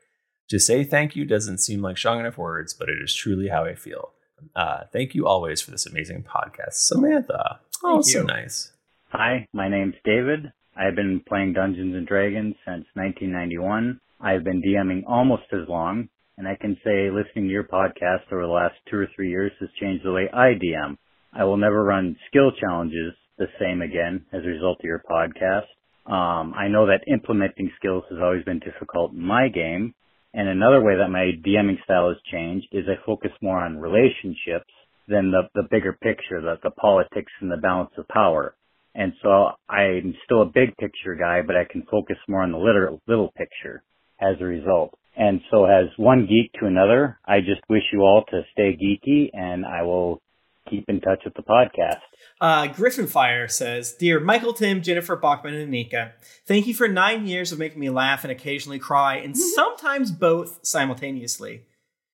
To say thank you doesn't seem like strong enough words, but it is truly how I feel. Uh, thank you always for this amazing podcast, Samantha. Oh, so nice. Hi, my name's David. I've been playing Dungeons and Dragons since 1991. I've been DMing almost as long, and I can say listening to your podcast over the last two or three years has changed the way I DM. I will never run skill challenges the same again as a result of your podcast. Um, I know that implementing skills has always been difficult in my game. And another way that my DMing style has changed is I focus more on relationships than the, the bigger picture, the, the politics and the balance of power. And so I'm still a big picture guy, but I can focus more on the little, little picture as a result. And so as one geek to another, I just wish you all to stay geeky and I will keep in touch with the podcast. Uh, Griffin Fire says, Dear Michael, Tim, Jennifer, Bachman, and Nika, thank you for nine years of making me laugh and occasionally cry, and sometimes both simultaneously.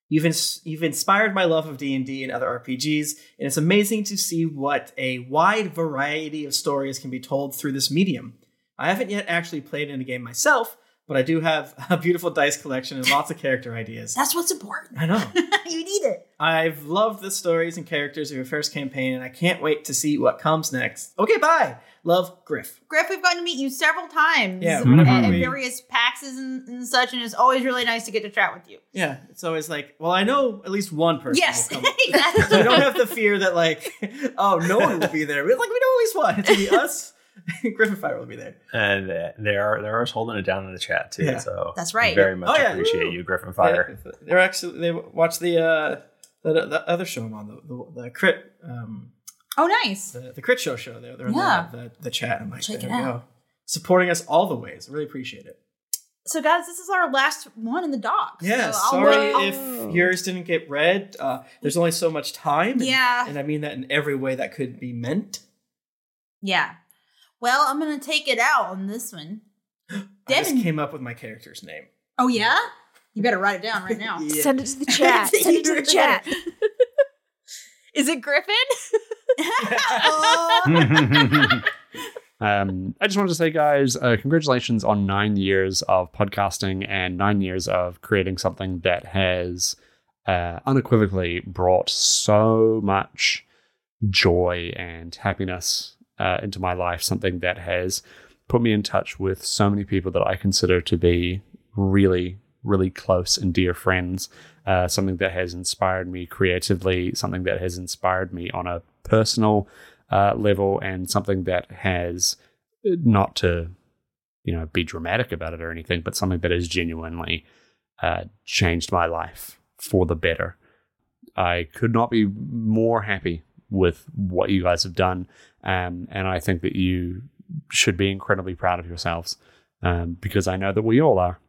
You've, ins- you've inspired my love of D&D and other RPGs, and it's amazing to see what a wide variety of stories can be told through this medium. I haven't yet actually played in a game myself, but I do have [laughs] a beautiful dice collection and lots of character ideas. That's what's important. I know. [laughs] you need it. I've loved the stories and characters of your first campaign, and I can't wait to see what comes next. Okay, bye. Love, Griff. Griff, we've gotten to meet you several times Yeah, at, at various PAXs and, and such, and it's always really nice to get to chat with you. Yeah, it's always like, well, I know at least one person. Yes, will come. [laughs] exactly. so we don't have the fear that like, oh, no one will be there. Like, we know at least one. It's be us. [laughs] Griffin Fire will be there. And uh, they are they're holding it down in the chat too. Yeah. So That's right. Very much Oh, yeah. appreciate Woo. you, Griffin Fire. Yeah, they're actually they watch the uh the, the other show I'm on the the, the crit um Oh, nice. the, the crit show show. They're they're in Yeah. the, the, the chat. I'm like, Check there it we out. go, supporting us all the ways. Really appreciate it. So, guys, this is our last one in the docs. Yeah, So I'll- sorry I'll- if yours didn't get read. Uh, there's only so much time. and- Yeah. and I mean that in every way that could be meant. Yeah. Well, I'm gonna take it out on this one. [gasps] I just Devin. came up with my character's name. Oh yeah. You better write it down right now. [laughs] Yeah. Send it to the [laughs] chat. Send it to the chat. [laughs] Is it Griffin? Um, I just wanted to say, guys, uh, congratulations on nine years of podcasting and nine years of creating something that has uh, unequivocally brought so much joy and happiness uh, into my life. Something that has put me in touch with so many people that I consider to be really, really close and dear friends. Uh, something that has inspired me creatively, something that has inspired me on a personal uh, level, and something that has not to, you know, be dramatic about it or anything, but something that has genuinely uh, changed my life for the better. I could not be more happy with what you guys have done, um, and I think that you should be incredibly proud of yourselves um, because I know that we all are.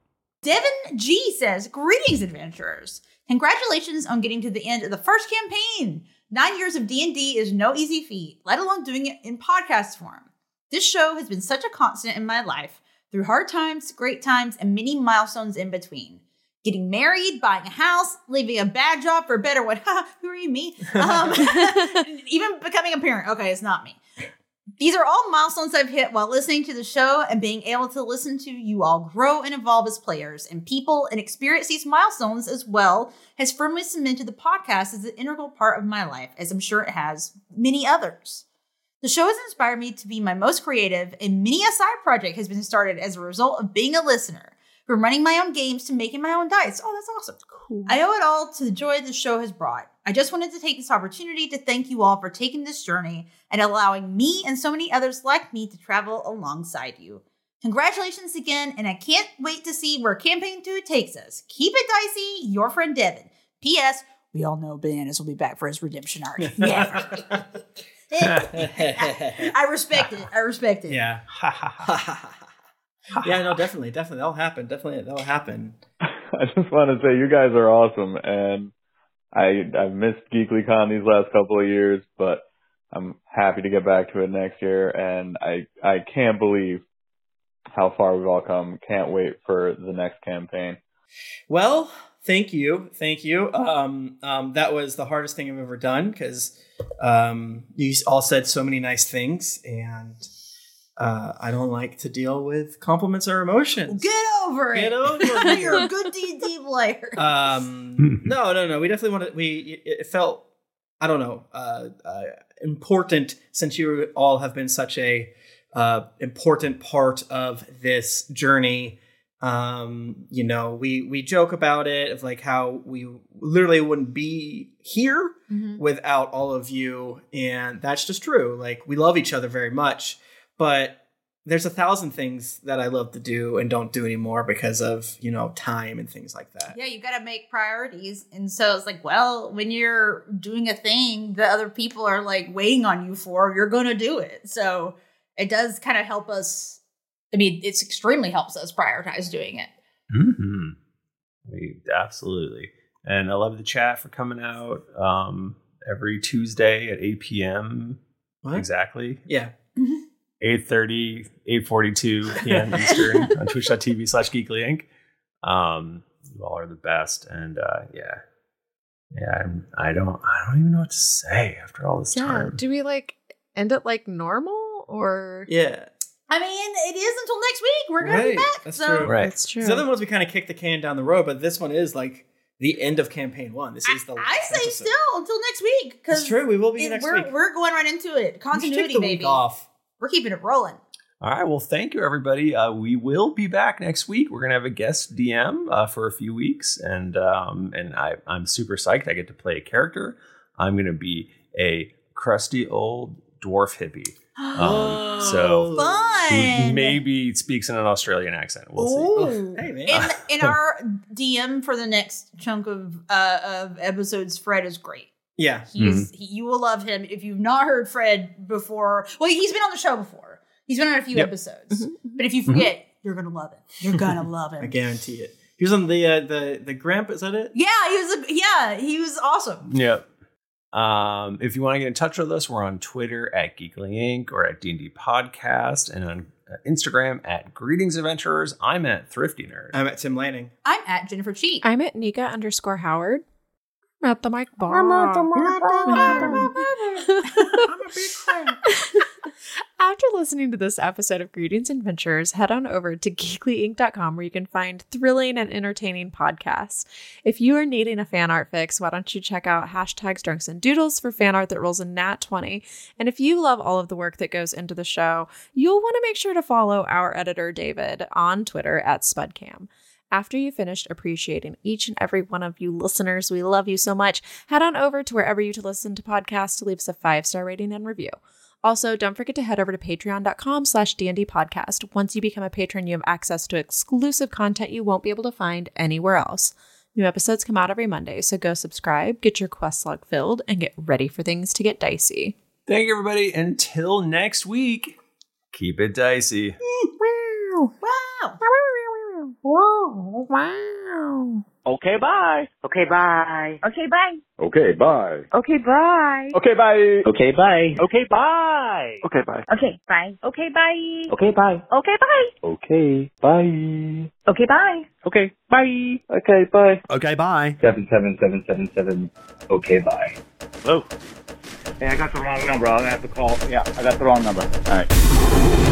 Devin G says, "Greetings, adventurers! Congratulations on getting to the end of the first campaign. Nine years of D and D is no easy feat, let alone doing it in podcast form. This show has been such a constant in my life through hard times, great times, and many milestones in between." Getting married, buying a house, leaving a bad job for a better one. [laughs] Who are you, me? [laughs] Um, [laughs] even becoming a parent. Okay, it's not me. These are all milestones I've hit while listening to the show and being able to listen to you all grow and evolve as players and people and experience these milestones as well has firmly cemented the podcast as an integral part of my life, as I'm sure it has many others. The show has inspired me to be my most creative, and many a side project has been started as a result of being a listener. From running my own games to making my own dice. Oh, that's awesome. Cool. I owe it all to the joy the show has brought. I just wanted to take this opportunity to thank you all for taking this journey and allowing me and so many others like me to travel alongside you. Congratulations again, and I can't wait to see where Campaign 2 takes us. Keep it dicey, your friend Devin. P.S. We all know Bananas will be back for his redemption arc. [laughs] Never. [laughs] [laughs] I respect it. I respect it. Yeah. Yeah, no, definitely, definitely. That'll happen. Definitely, that'll happen. [laughs] I just want to say you guys are awesome, and I I've missed GeeklyCon these last couple of years, but I'm happy to get back to it next year, and I I can't believe how far we've all come. Can't wait for the next campaign. Well, thank you, thank you. Um, um, that was the hardest thing I've ever done because um, you all said so many nice things, and uh, I don't like to deal with compliments or emotions. Get over Get it. over it. You're a good D&D player. Um, [laughs] no, no, no. We definitely wanted. We it felt, I don't know, uh, uh, important since you all have been such a uh, important part of this journey. Um, you know, we we joke about it of like how we literally wouldn't be here Mhm. without all of you, and that's just true. Like we love each other very much, but there's a thousand things that I love to do and don't do anymore because of you know time and things like that. Yeah, you got to make priorities. And so it's like, well, when you're doing a thing that other people are like waiting on you for, you're going to do it. So it does kind of help us. I mean, it's extremely helps us prioritize doing it. hmm We, absolutely. And I love the chat for coming out um, every Tuesday at 8 p.m. Exactly. Yeah. 8.30, 8.42 p.m. [laughs] Eastern on twitch.tv slash geekly inc. Um, you all are the best. And uh, yeah. Yeah, I'm, I don't I don't even know what to say after all this Yeah. time. Do we like end it like normal or? Yeah. I mean, it is until next week. We're going to be back. That's so true. Right. That's true. The other ones we kind of kicked the can down the road, but this one is like the end of campaign one. This is the I say still until next week. It's Because true. We will be next we're, week. We're going right into it. We should take the baby. week off. We're keeping it rolling. All right. Well, thank you, everybody. Uh, we will be back next week. We're gonna have a guest DM uh, for a few weeks, and um, and I, I'm super psyched. I get to play a character. I'm gonna be a crusty old dwarf hippie. [gasps] Um, so Fun. maybe speaks in an Australian accent. We'll see. Ooh. Hey man. in, in [laughs] our DM for the next chunk of uh, of episodes, Fred is great. Yeah. He is. He, you will love him if you've not heard Fred before. Well, he's been on the show before. He's been on a few Yep. episodes. But if you forget, you're gonna love him. You're gonna love him. [laughs] I guarantee it. He was on the uh, the the Gramp. Is that it? Yeah, he was. A, yeah, he was awesome. Yep. Um, if you want to get in touch with us, we're on Twitter at Geekly Inc. or at D&D Podcast and on uh, Instagram at Greetings Adventurers. I'm at Thrifty Nerd. I'm at Tim Lanning. I'm at Jennifer Cheek. I'm at Nika underscore Howard. I'm at the mic bar. After listening to this episode of Greetings and Adventures, head on over to geeklyinc.com where you can find thrilling and entertaining podcasts. If you are needing a fan art fix, why don't you check out hashtags Drunks and Doodles for fan art that rolls a nat 20. And if you love all of the work that goes into the show, you'll want to make sure to follow our editor, David, on Twitter at SpudCam. After you finished appreciating each and every one of you listeners, we love you so much. Head on over to wherever you to listen to podcasts to leave us a five star rating and review. Also, don't forget to head over to patreon.com slash DND podcast. Once you become a patron, you have access to exclusive content you won't be able to find anywhere else. New episodes come out every Monday, so go subscribe, get your quest log filled, and get ready for things to get dicey. Thank you, everybody. Until next week, keep it dicey. Wow. Wow. Wow. Okay, bye. Okay, bye. Okay, bye. Okay, bye. Okay, bye. Okay, bye. Okay, bye. Okay, bye. Okay, bye. Okay, bye. Okay, bye. Okay, bye. Okay, bye. Okay, bye. Okay, bye. Okay, bye. Okay, bye. Okay, bye. Seven seven seven seven seven. Okay, bye. Whoa. Hey, I got the wrong number. I'm gonna have to call. Yeah, I got the wrong number. All right.